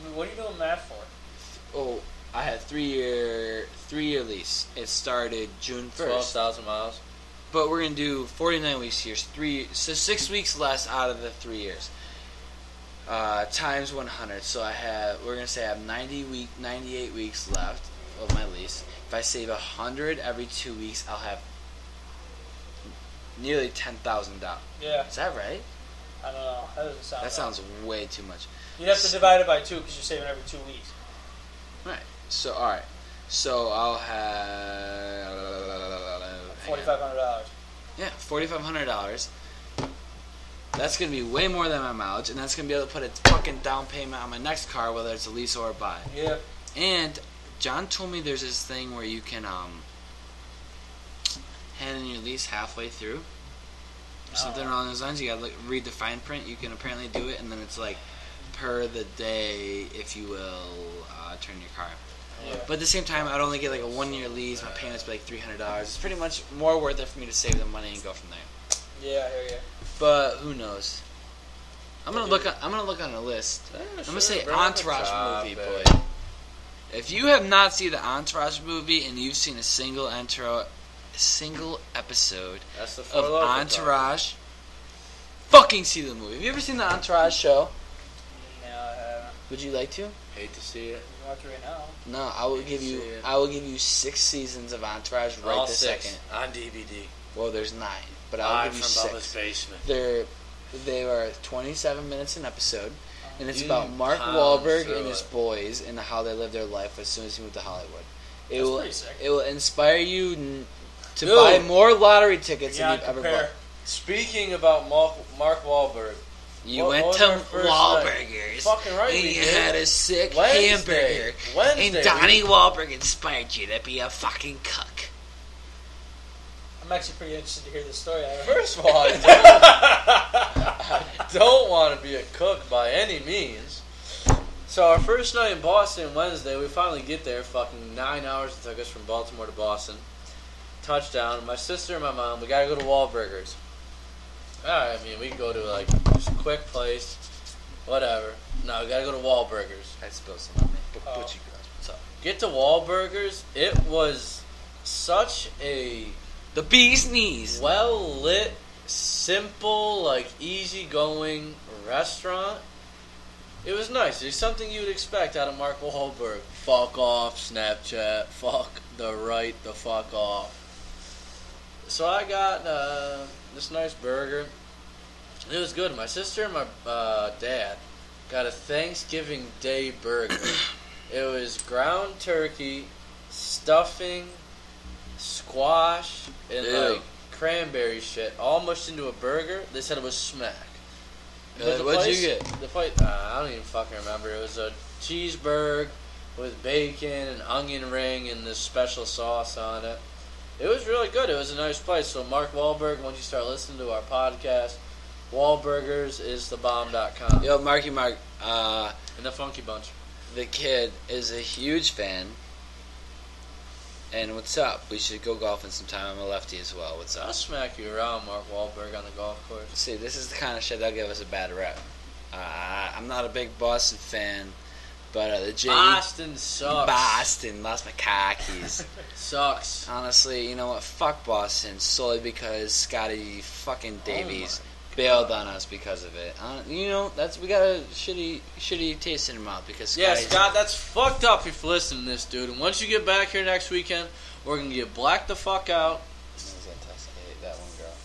I mean, what are you doing math for? oh, I had three year three year lease. It started June Twelve first. thousand miles. But we're gonna do 49 weeks here, three, so six weeks less out of the three years. Uh, times 100. So I have, we're gonna say I have 90 week, 98 weeks left of my lease. If I save 100 every two weeks, I'll have nearly ten thousand dollars. Yeah, Is that right? I don't know. That doesn't sound. That right. sounds way too much. You'd have to divide it by two because you're saving every two weeks. Right. So all right. So I'll have Forty five hundred dollars. Yeah, forty five hundred dollars. That's gonna be way more than my mileage, and that's gonna be able to put a fucking down payment on my next car, whether it's a lease or a buy. Yeah. And John told me there's this thing where you can um hand in your lease halfway through. Or something Oh. along those lines. You gotta look, read the fine print. You can apparently do it, and then it's like per the day, if you will, uh, turn your car. Yeah. But at the same time, I'd only get like a one year lease. My payments be like three hundred dollars. It's pretty much more worth it for me to save the money and go from there. Yeah, I hear you. But who knows? I'm gonna look. On, I'm gonna look on a list. I'm gonna say Entourage movie, boy. If you have not seen the Entourage movie and you've seen a single intro, a single episode That's the of Entourage, fucking see the movie. Have you ever seen the Entourage show? No, I haven't. Would you like to? Hate to see it. You watch it right now. No, I will give you. It. I will give you six seasons of Entourage right All this six second. on DVD. Well, there's nine, but I'll Live give from you Bubba's six. basement. They're they are 27 minutes an episode, and it's You about Mark pound Wahlberg through and his it. boys and how they live their life as soon as he moved to Hollywood. It That's will pretty sick. it will inspire you n- to Dude. buy more lottery tickets Yeah, than you've ever compare. bought. Speaking about Mark, Mark Wahlberg, You What- went to Wahlburgers, Fucking right and you did. had a sick Wednesday. hamburger, Wednesday. and Donnie Wahlberg inspired you to be a fucking cook. I'm actually pretty interested to hear this story. First of all, I don't, I don't want to be a cook by any means. So our first night in Boston, Wednesday, we finally get there. Fucking nine hours it took us from Baltimore to Boston. Touchdown. My sister and my mom. We gotta go to Wahlburgers. Alright, I mean we can go to like just a quick place, whatever. No, we gotta go to Wahlburgers. I spilled some on me. But, Oh. but you what's up? Get to Wahlburgers. It was such a The bee's knees. well lit, simple, like easygoing restaurant. It was nice. It's something you would expect out of Mark Wahlberg. Fuck off, Snapchat. Fuck the right the fuck off. So I got uh, this nice burger. It was good. My sister and my uh, dad got a Thanksgiving Day burger. it was ground turkey, stuffing, squash, and Ew. like cranberry shit, all mushed into a burger. They said it was smack. What'd you get? The place, uh, I don't even fucking remember. It was a cheeseburger with bacon and onion ring and this special sauce on it. It was really good. It was a nice place. So Mark Wahlberg, once you start listening to our podcast, Wahlburgers is the bomb.com. Yo, Marky Mark. Uh, And the Funky Bunch. the kid is a huge fan. And what's up? We should go golfing sometime. I'm a lefty as well. What's up? I'll smack you around, Mark Wahlberg, on the golf course. See, this is the kind of shit that'll give us a bad rep. Uh, I'm not a big Boston fan, but uh, the J Boston sucks. Boston lost my keys. Sucks. Honestly, you know what? Fuck Boston solely because Scotty fucking Davies Oh bailed on us because of it. Uh, you know, that's we got a shitty, shitty taste in our mouth because Yeah, Scotty's- Scott, that's fucked up if you're listening to this, dude. And once you get back here next weekend, we're gonna get blacked the fuck out.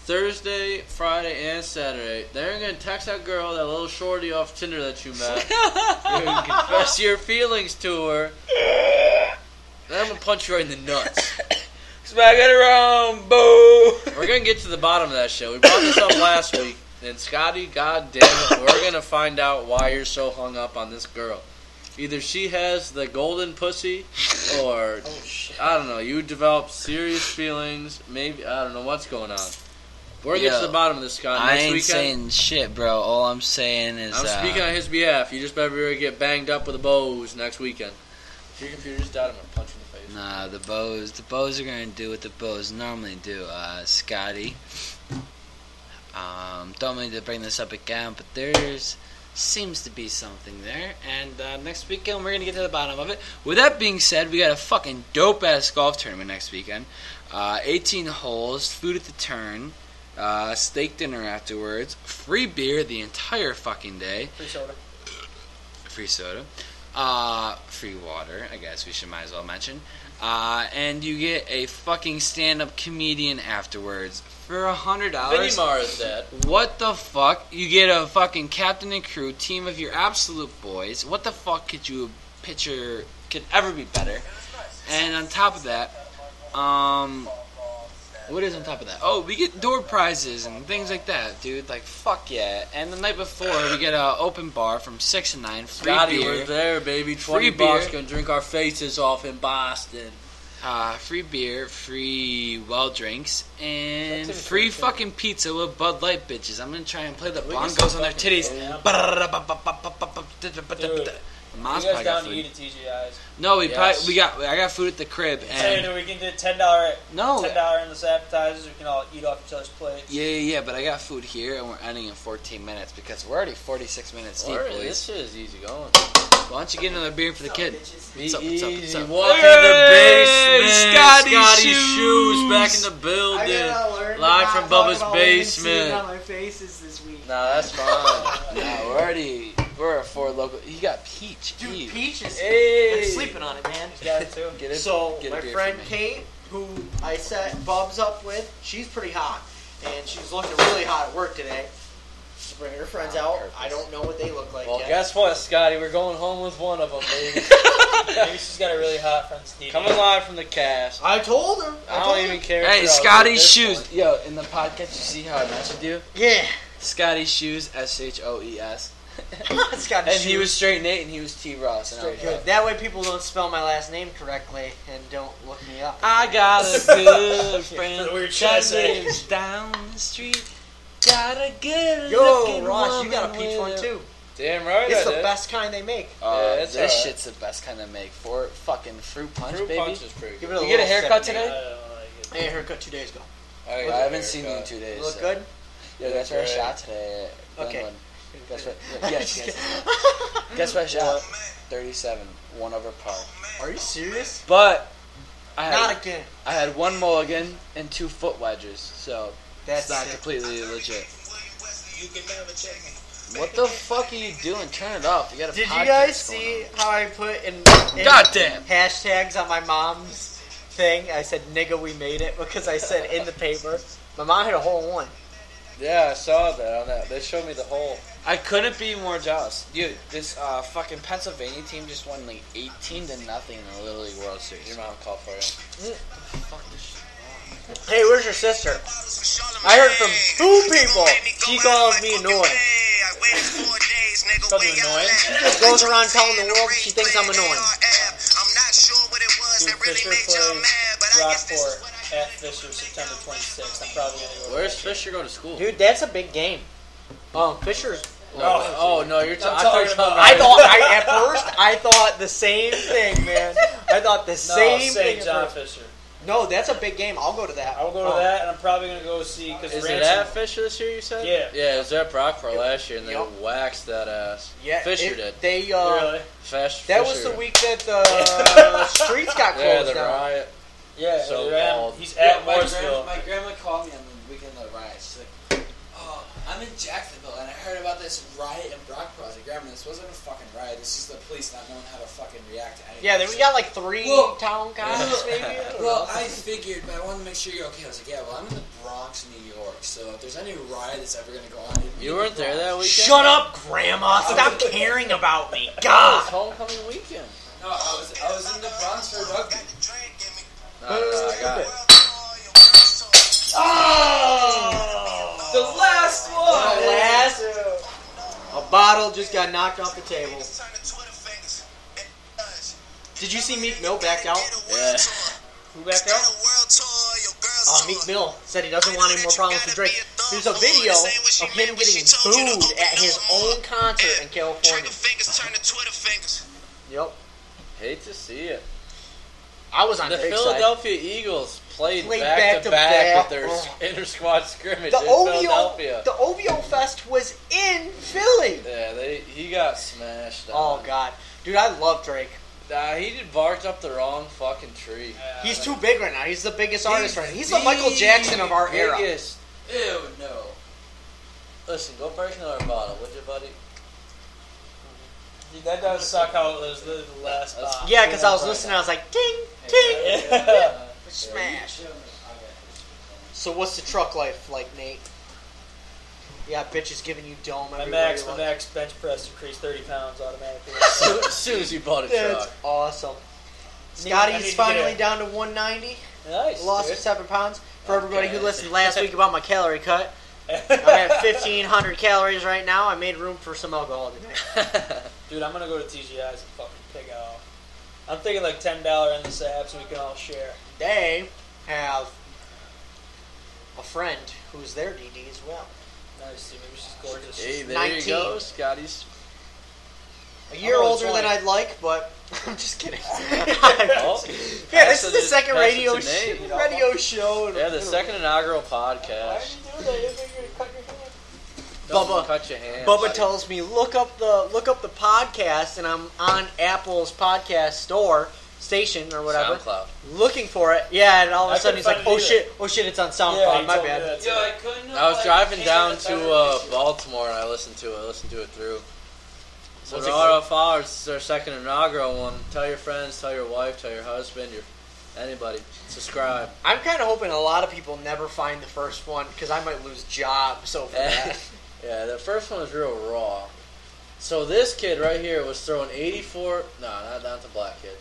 That one girl. Thursday, Friday, and Saturday. They're gonna text that girl, that little shorty off Tinder that you met. You're gonna confess your feelings to her. Then I'm gonna punch you right in the nuts. Smack it around, boo. We're gonna get to the bottom of that shit. We brought this up last week, and Scotty, god damn it, we're gonna find out why you're so hung up on this girl. Either she has the golden pussy, or Oh shit. I don't know. You develop serious feelings. Maybe I don't know what's going on. We're getting to the bottom of this, Scott. I ain't weekend, saying shit, bro. All I'm saying is. I'm uh, speaking on his behalf. You just better to get banged up with the bows next weekend. If your computer's just died, I'm gonna punch you in the face. Nah, the bows. The bows are gonna do what the bows normally do. Uh, Scotty. Um, don't mean to bring this up again, but there's seems to be something there. And uh, next weekend we're gonna get to the bottom of it. With that being said, we got a fucking dope ass golf tournament next weekend. Uh, 18 holes, food at the turn, uh, steak dinner afterwards, free beer the entire fucking day Free soda. free soda, uh, free water. I guess we should might as well mention. Uh, and you get a fucking stand-up comedian afterwards for a hundred Vinny dollars. Mara's dad. What the fuck? You get a fucking captain and crew team of your absolute boys. What the fuck could you picture could ever be better? And on top of that, um, what is on top of that? Oh, we get door prizes and things like that, dude. Like fuck yeah! And the night before, we get a open bar from six to nine, free Scotty, beer. we're there, baby. Free Twenty bucks, beer. gonna drink our faces off in Boston. Uh, free beer, free well drinks, and free interesting. fucking pizza with Bud Light bitches. I'm gonna try and play the We bongos on their fucking titties. Food. Mom's you guys got down to eat at TGI's? No, we Yes. probably we got I got food at the crib Saying and that we can do ten dollar no, ten dollar endless appetizers. We can all eat off each other's plates. yeah, yeah, yeah, but I got food here and we're ending in 14 minutes because we're already 46 minutes deep, Alright, boys. this shit is easy going. Why don't you get another beer for the kid? Be What's up, what's up, easy. what's up? Walk in the basement. Scotty Scotty's Shoes. back in the I building. gotta learn Live to from not talk Bubba's about what I've been seeing basement. On my faces this week. Nah, that's fine. Nah, we're already we're at Four Loko. You got peach. Dude, Ew. Peach is Hey. been sleeping on it, man. Got it too. Get it. So get a my beer friend for me. Kate, who I set Bubs up with, she's pretty hot, and she was looking really hot at work today. She's bringing her friends out. purpose. I don't know what they look like Well, yet. guess what, Scotty? We're going home with one of them, baby. Maybe she's got a really hot friend, Steve. Coming live from the cast. I told her. I, I told don't even care. Hey, you're Scotty's shoes. point. Yo, in the podcast, you see how I mentioned you? Yeah. Scotty's shoes, S H O E S. Scotty And he was straight Nate, and he was T Ross. And I was Good. like, That way people don't spell my last name correctly and don't look me up. I got a good friend That's a weird that lives down the street. Got a good Yo, looking Ross, you got a peach one too. Damn right It's I the did. best kind they make. Uh, Yeah, this alright. shit's the best kind they make for fucking fruit punch, Fruit baby. punch is pretty Give good. it a You get a haircut sip, I today? don't like. Hey, haircut two days ago. I, I haven't seen you in two days. You look so- good. Yeah, that's where I shot today. Okay. Guess what? Yes, yes. Guess what I shot? 37, one over par. Are you serious? But I had, Not again. I had one mulligan and two foot wedges, so That's not sick. completely legit. What the fuck are you doing? Turn it off. You got a Did you guys see how I put in, in Goddamn. hashtags on my mom's thing? I said "nigga, we made it" because I said in the paper. My mom had a hole in one. Yeah, I saw that on that. They showed me the whole. I couldn't be more jealous. Dude, this uh, fucking Pennsylvania team just won like 18 to nothing in the Little League World Series. Your mom called for you. Fuck this shit. Hey, where's your sister? I heard from two people. She calls me annoying. Called you annoying? She just goes around telling the world she thinks I'm annoying. Dude, Fisher plays Brockport at Fisher September 26th. I'm probably gonna go. Where's Fisher go to school? Dude, that's a big game. Um, Fisher's. Oh, oh no, you're. T- I'm I you were talking talking about- I thought I, at first I thought the same thing, man. I thought the no, same St. thing. at John. Fisher. No, that's a big game. I'll go to that. I will go to Oh. that, and I'm probably gonna go see because Is it Ransom. at Fisher this year? You said. Yeah. Yeah, it was at Brockport last year, and they Yup. waxed that ass. Yeah, Fisher it- did. They uh, really? Fast. that Fisher. was the week that the streets got Yeah, closed the down. riot. Yeah. So they're at- he's Yeah, at my, Mooresville. grandma, my grandma called me on the weekend of the riot. She's like, "Oh, I'm in Jacksonville, and I heard about this riot in Brockport." I was "Grandma, this wasn't a fucking riot. This is the police not knowing how to fucking react to anything." Yeah, then we got like three Well- town cops maybe. I Well, know. I figured, but I wanted to make sure you're okay. I was like, "Yeah, well, I'm in the Bronx, New York, so if there's any riot that's ever gonna go on, You the weren't there that weekend. Shut up, Grandma! Stop caring about me. God. it's homecoming weekend. No, I was I was in the Bronx for rugby. No, no, no, I got it. Oh! The last. The last. A bottle just got knocked off the table. Did you see Meek Mill backed out? Yeah. Who back out? Uh, Meek Mill said he doesn't want any more problems with Drake. There's a video of him getting booed at his own concert in California. fingers turn to Twitter fingers. Yep. Hate to see it. I was on The Drake's side. Philadelphia Eagles played, Played back, back to to back, back. with their Oh. inter squad scrimmage The in OVO, Philadelphia. the OVO Fest was in Philly. yeah, they he got smashed. Oh on. God, dude, I love Drake. Nah, he did barked up the wrong fucking tree. Yeah, He's like- too big right now. He's the biggest artist right now. He's the the Michael Jackson of our era. biggest. Ew, no. Listen, go break another bottle, would you, buddy? Dude, that does suck how it was the the last That's- box. Yeah, because I was listening. I was like, ding, ding, Yeah. Smash. So what's the truck life like, Nate? Yeah, bitch is giving you dome My max, my max bench press increased 30 pounds automatically. as soon as you bought a That's truck. awesome. Need- I need Scotty's to finally get down to 190. nice. Lost dude. seven pounds. For everybody who Okay. listened last week about my calorie cut, I'm at 1,500 calories right now. I made room for some alcohol today. Dude, I'm gonna go to TGI's and fucking pig out. I'm thinking like ten dollar in this app so we can all share. They have a friend who's their DD as well. Nice. Maybe she's gorgeous. hey, there 19. you go, Scotty's. A year Oh, older than I'd like, but I'm just kidding. Oh, yeah, this is the second radio sh- Nate, you know. radio show. Yeah, the second inaugural podcast. do that? You think you're gonna cut your hand? Don't Bubba- cut your hand. Bubba buddy. tells me look up the look up the podcast, and I'm on Apple's podcast store station or whatever, SoundCloud. looking for it. Yeah, and all of a I sudden he's like, "Oh either. shit! Oh shit! It's on SoundCloud. he My bad." Yo, I couldn't. I was like, driving down to uh. Baltimore and I listened to it. I listened to it through. So What's to it all called? our followers, this is our second inaugural one. Tell your friends, tell your wife, tell your husband, your anybody. Subscribe. I'm kind of hoping a lot of people never find the first one because I might lose jobs over that. yeah, the first one was real raw. So this kid right here was throwing 84. No, not not the black kid.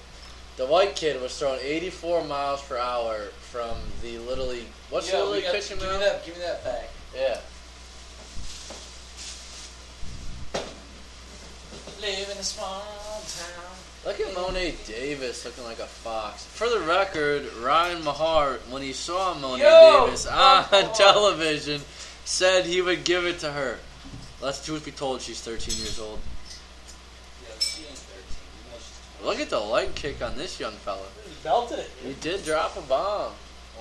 The white kid was throwing 84 miles per hour from the little league. What's the Yo, little we league got- pitching give me mound? that. Give me that back. Yeah. Live in a small town. Look at Mo'ne Davis looking like a fox. For the record, Ryan Mahar, when he saw Mo'ne Yo, Davis oh, come on on. television, said he would give it to her. Let's truth be told, she's 13 years old. Yeah, she ain't 13. You know she's Look at the leg kick on this young fella. He belted it. He did drop a bomb.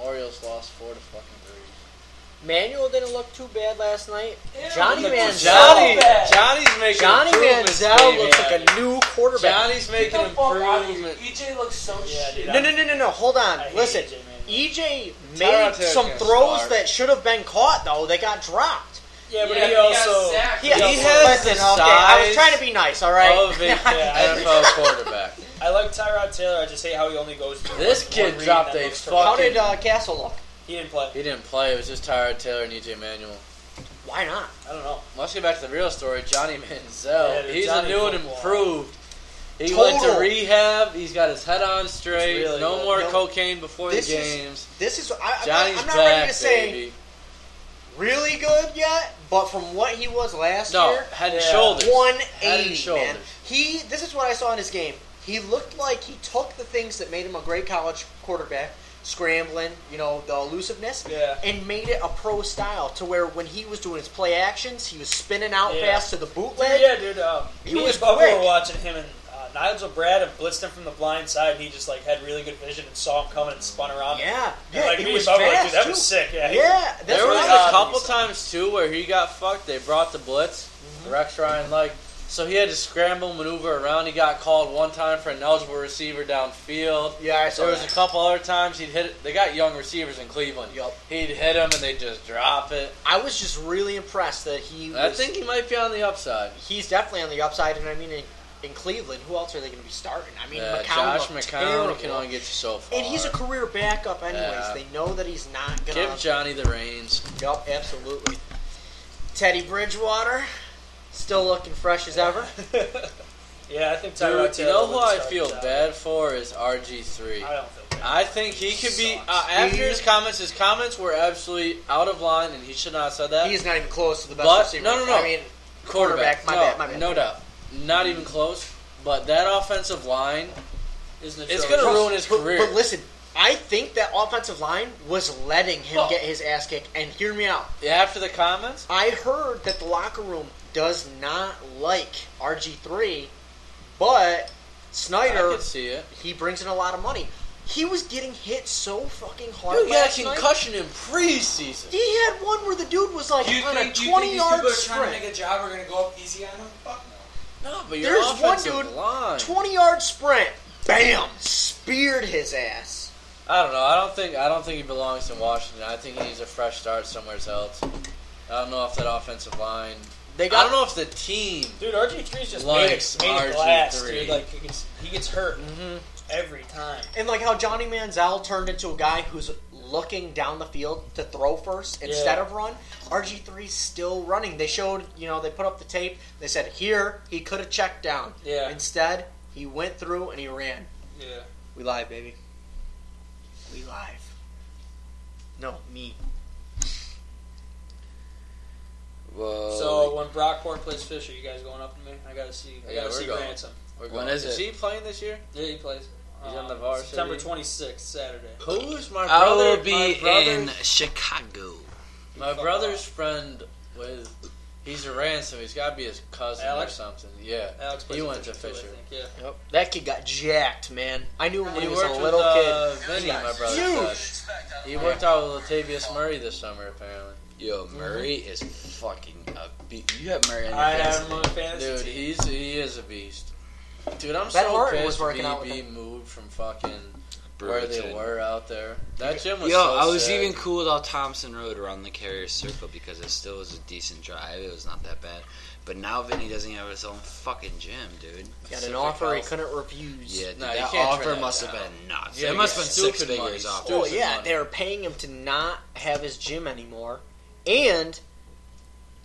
Orioles lost four to fucking three. Manuel didn't look too bad last night. Ew, Johnny look Manziel. Johnny, bad. Johnny's making Johnny improvements, Manziel looks like a new quarterback. Johnny's making Get the fuck out of here. improvement. EJ looks so Yeah, shit. No, no, no, no, no. Hold on. I Listen, EJ EJ made some throws start. that should have been caught though. They got dropped. Yeah, but Yeah, he but he got also. sacked. Yeah, He he has listen, the okay, I was trying to be nice. All right. Of a Yeah, NFL quarterback. I like Tyrod Taylor. I just hate how he only goes. through This one kid dropped a looks fuck- terrible. How did uh, Cassel look? He didn't play. He didn't play. It was just Tyrod Taylor and EJ Manuel. Why not? I don't know. Let's get back to the real story. Johnny Manziel. Yeah, he's Johnny a new and improved. He went to rehab. He's got his head on straight. Really no good. more No. cocaine before the This is- games. This is I, I'm, Johnny's not, I'm not back, ready to say baby. really good yet, but from what he was last No, year, head and Yeah. shoulders. one Head and man. He this is what I saw in his game. He looked like he took the things that made him a great college quarterback, scrambling, you know, the elusiveness, Yeah. and made it a pro style to where when he was doing his play actions, he was spinning out Yeah. fast to the Dude, bootleg. yeah, dude. Um, He me was and Bubba quick. were watching him and Nigel Bradham blitzed him from the blind side. And he just like had really good vision and saw him coming and spun around. Yeah, And, yeah, like he was and Bubba were like, fast dude, that too. was sick. Yeah, Yeah, that's There was a couple times too where he got fucked. They brought the blitz. Mm-hmm. Rex Ryan like so he had to scramble, maneuver around. He got called one time for an eligible receiver downfield. Yeah, I saw There was that. a couple other times he'd hit. They got young receivers in Cleveland. Yup. He'd hit them and they just drop it. I was just really impressed that he. I was- think he might be on the upside. he's definitely on the upside, and I mean, in, in Cleveland, who else are they going to be starting? I mean, Yeah, McCown Josh McCown terrible. can only get you so far. and he's a career backup, anyways. Yeah. They know that he's not going to Give. Johnny the reins. Yup, absolutely. Teddy Bridgewater, still looking fresh as ever. yeah, I think Tyrod Dude, you know who I feel bad for is RG3. I don't feel bad. I think he could be uh, after his comments. His comments were absolutely out of line, and he should not have said that. He's not even close to the best But- receiver. no, no, no. I mean, quarterback. My no, bad. My bad. no doubt, not even close. But that offensive line Isn't It's gonna ruin his career. But listen, I think that offensive line was letting him Oh. get his ass kicked. And hear me out. Yeah, after the comments, I heard that the locker room does not like RG3, but I Snyder see it. he brings in a lot of money. He was getting hit so fucking hard Dude, he had last a night. concussion in preseason. He had one where the dude was like you on think, a do you think twenty these yard people are Trying to make a job, are going to go up easy on him? Fuck no. No, but your There's one offensive dude, line. twenty yard sprint, bam, speared his ass. I don't know. I don't think I don't think he belongs in Washington. I think he needs a fresh start somewhere else. I don't know if that offensive line. They got, I don't know if the team. Dude, RG 3's just Likes made, made of glass, RG3. dude. Like he gets, he gets hurt Mhm. every time. And like how Johnny Manziel turned into a guy who's looking down the field to throw first instead Yeah. of run. RG3's still running. They showed, you know, they put up the tape. They said here he could have checked down. Yeah. Instead, he went through and he ran. Yeah. We live, baby. We live. No, me. Whoa. So when Brockport plays Fisher, you guys going up to me? I gotta see. I Yeah, gotta we're see going. Ransom. We're When going- is is it? he playing this year? Yeah, he plays. He's on Um, the varsity? September 26th, Saturday. Who's my I will be my in Chicago. my brother's friend with. He's a ransom. He's got to be his cousin Alex? or something. Yeah, Alex plays he went to too, I Fisher. think, Yeah. Yep. That kid got jacked, man. I knew him when He he was a little with uh, kid. Vinny, He my brother. huge. said. He worked out with Latavius Murray this summer, apparently. Yo, Murray is fucking a beast. You have Murray on your I fantasy have him on the fantasy Dude, he's he is a beast. Dude, I'm Ben so Horton pissed was working out with BB him. moved from fucking where they Brewerton. were out there. That gym was Yo, so I was sick. even cool without Thompson Road around the Carrier Circle because it still was a decent drive. It was not that bad. But now Vinny doesn't have his own fucking gym, dude. Got Pacific an offer he Health. couldn't refuse. Yeah, dude, Nah, you that can't offer turn that must have down. been nuts. Yeah, it must have been six stupid money. figures off. Oh, stupid Oh yeah, money. they were paying him to not have his gym anymore, and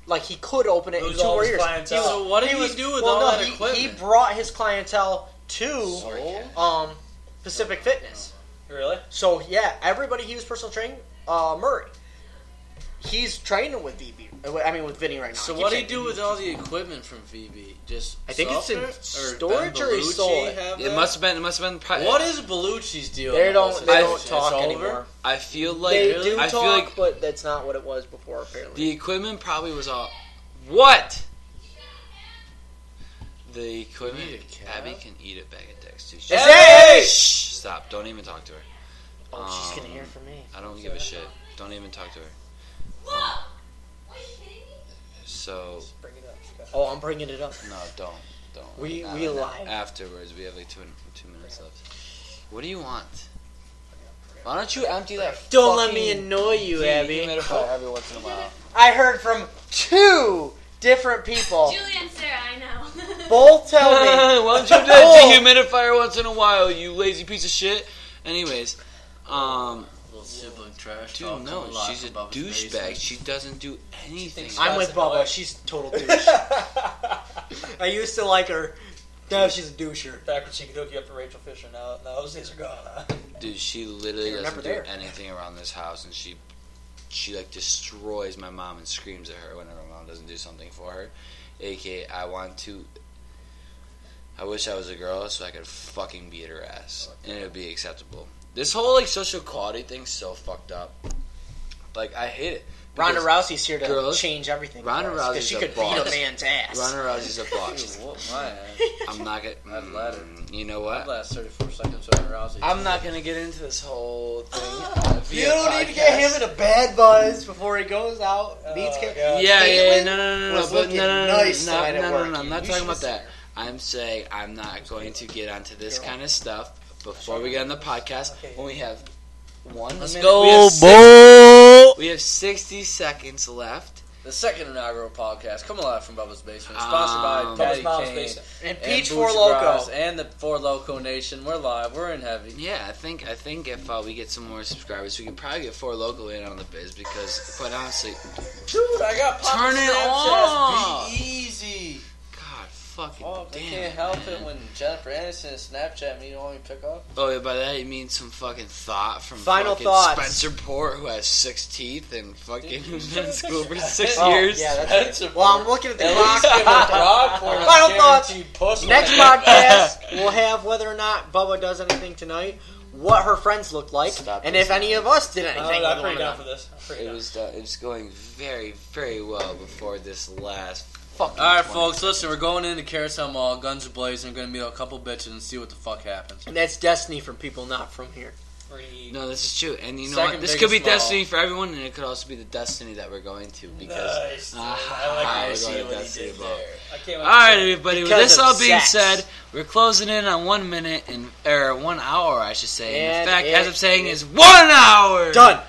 like he could open it Lose in two all more his years. clientele. He So what did he was- do with well, all no, that he, equipment? He brought his clientele to um, Pacific Fitness. Really? So yeah, everybody he was personal training. Uh, Murray, he's training with VB. uh, I mean with Vinny right now. So what do you do with all the equipment from VB? Just I think it's in software? storage Ben or he sold it. have It must have been. It must have been. Probably, What is Bellucci's deal? They don't. They I- don't It's talk over? anymore. I feel like. They really? do I talk, feel like but that's not what it was before. Apparently, the equipment probably was all. What? The equipment. You need a cat? Abby can eat a bag of dicks too. Is Shh, Shh, stop! Don't even talk to her. oh, she's gonna Um, hear from me. I don't give a shit. Don't even talk to her. So Bring it up. Scott. Oh, I'm bringing it up. no, don't, don't. We- Not we right now. live. Afterwards, we have like two two minutes left. What do you want? Why don't you empty that? Don't let me fucking annoy you, Abby. dehumidifier every once in a while. I heard from two different people. Julie and Sarah, I know. Both tell me. Why don't you do Oh. that dehumidifier once in a while, you lazy piece of shit? Anyways, um, Little sibling trash. dude, talk no, coming live she's a from Bubba's douchebag. basement. She doesn't do anything. thinks I'm with Scott's Bubba. annoying. She's total douche. I used to like her. Now she's a doucher. Back when she could hook you up to Rachel Fisher. Now, now those days are gone. Huh? Dude, she literally You're doesn't do never there. anything around this house, and she, she like destroys my mom and screams at her whenever my mom doesn't do something for her. AK, I want to. I wish I was a girl so I could fucking beat her ass, oh, and it would be acceptable. This whole like social equality thing's so fucked up. Like I hate it. Ronda because Rousey's here to girls- change everything. Ronda Because Rousey's she a could beat a boss. man's ass. Ronda Rousey's a Dude, boss. whoop my ass. I'm not gonna. I'd let her. Mm, You know I'd what? last 34 seconds with Rousey. I'm not gonna get into this whole thing. uh, You don't need to get him in a bad buzz before he goes out. Oh, Beats Kim. God. Yeah, yeah, Caitlyn no, no, no, no, was but looking no, no, no, nice no, tonight no, at no, work. no, I'm You not should talking about have seen that. her. I'm saying I'm not going to get onto this Go. kind of stuff before we get on the podcast Okay. when we have one Let's minute- go, we have, six- we have 60 seconds left. The second inaugural podcast, coming live from Bubba's Basement, sponsored by Um, Patty Bubba's mom's Kane basement. And Peach Boots Four Loko. and the Four Loko Nation. We're live. We're in heavy. Yeah, I think I think if uh, we get some more subscribers, we could probably get Four Loko in on the biz because, quite honestly, Dude, I got Papa Turn it off. Be easy. God, fucking Oh, I damn. can't help man. it when Jennifer Aniston and Snapchat me. You don't want me pick up? Oh, yeah, by that you mean some fucking thought from Final fucking thoughts. Spencer Port, who has six teeth and fucking Dude, been in school for six Oh, years. yeah, that's Spencer Well, I'm looking at the At clock. least give a Brockport a Final thoughts. pussy. Next podcast, we'll have whether or not Bubba does anything tonight. what her friends looked like, Stop and if any of us did Oh, anything. I'm with pretty one down for this. I'm pretty It down. was uh, it was going very very well before this last fucking. All right, 20. folks, listen. We're going into Carousel Mall, guns are blazing. We're gonna meet a couple bitches and see what the fuck happens. And that's destiny from people not from here. No, this is true, and you know Second what? This could be mall. destiny for everyone, and it could also be the destiny that we're going to because. Nice. dude. Ah, I like I to see going to what he Destiny did there. I can't wait All to right, see it. everybody. With this of all being sex. said, we're closing in on one minute and or one hour, I should say. And And in fact, it as I'm saying, is- is one hour Done.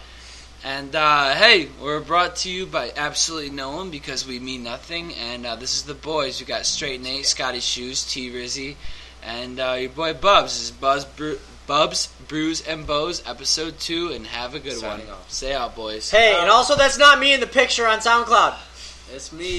And uh, hey, we're brought to you by absolutely no one because we mean nothing. And uh, this is the boys. We got Straight Nate, Scotty Shoes, T Rizzy, and uh, your boy Bubs. This is Buzz Bru- Bubs, Brews, and Bows, episode two. And have a good Signing one. off. Stay out, boys. Hey, and also that's not me in the picture on SoundCloud. It's me,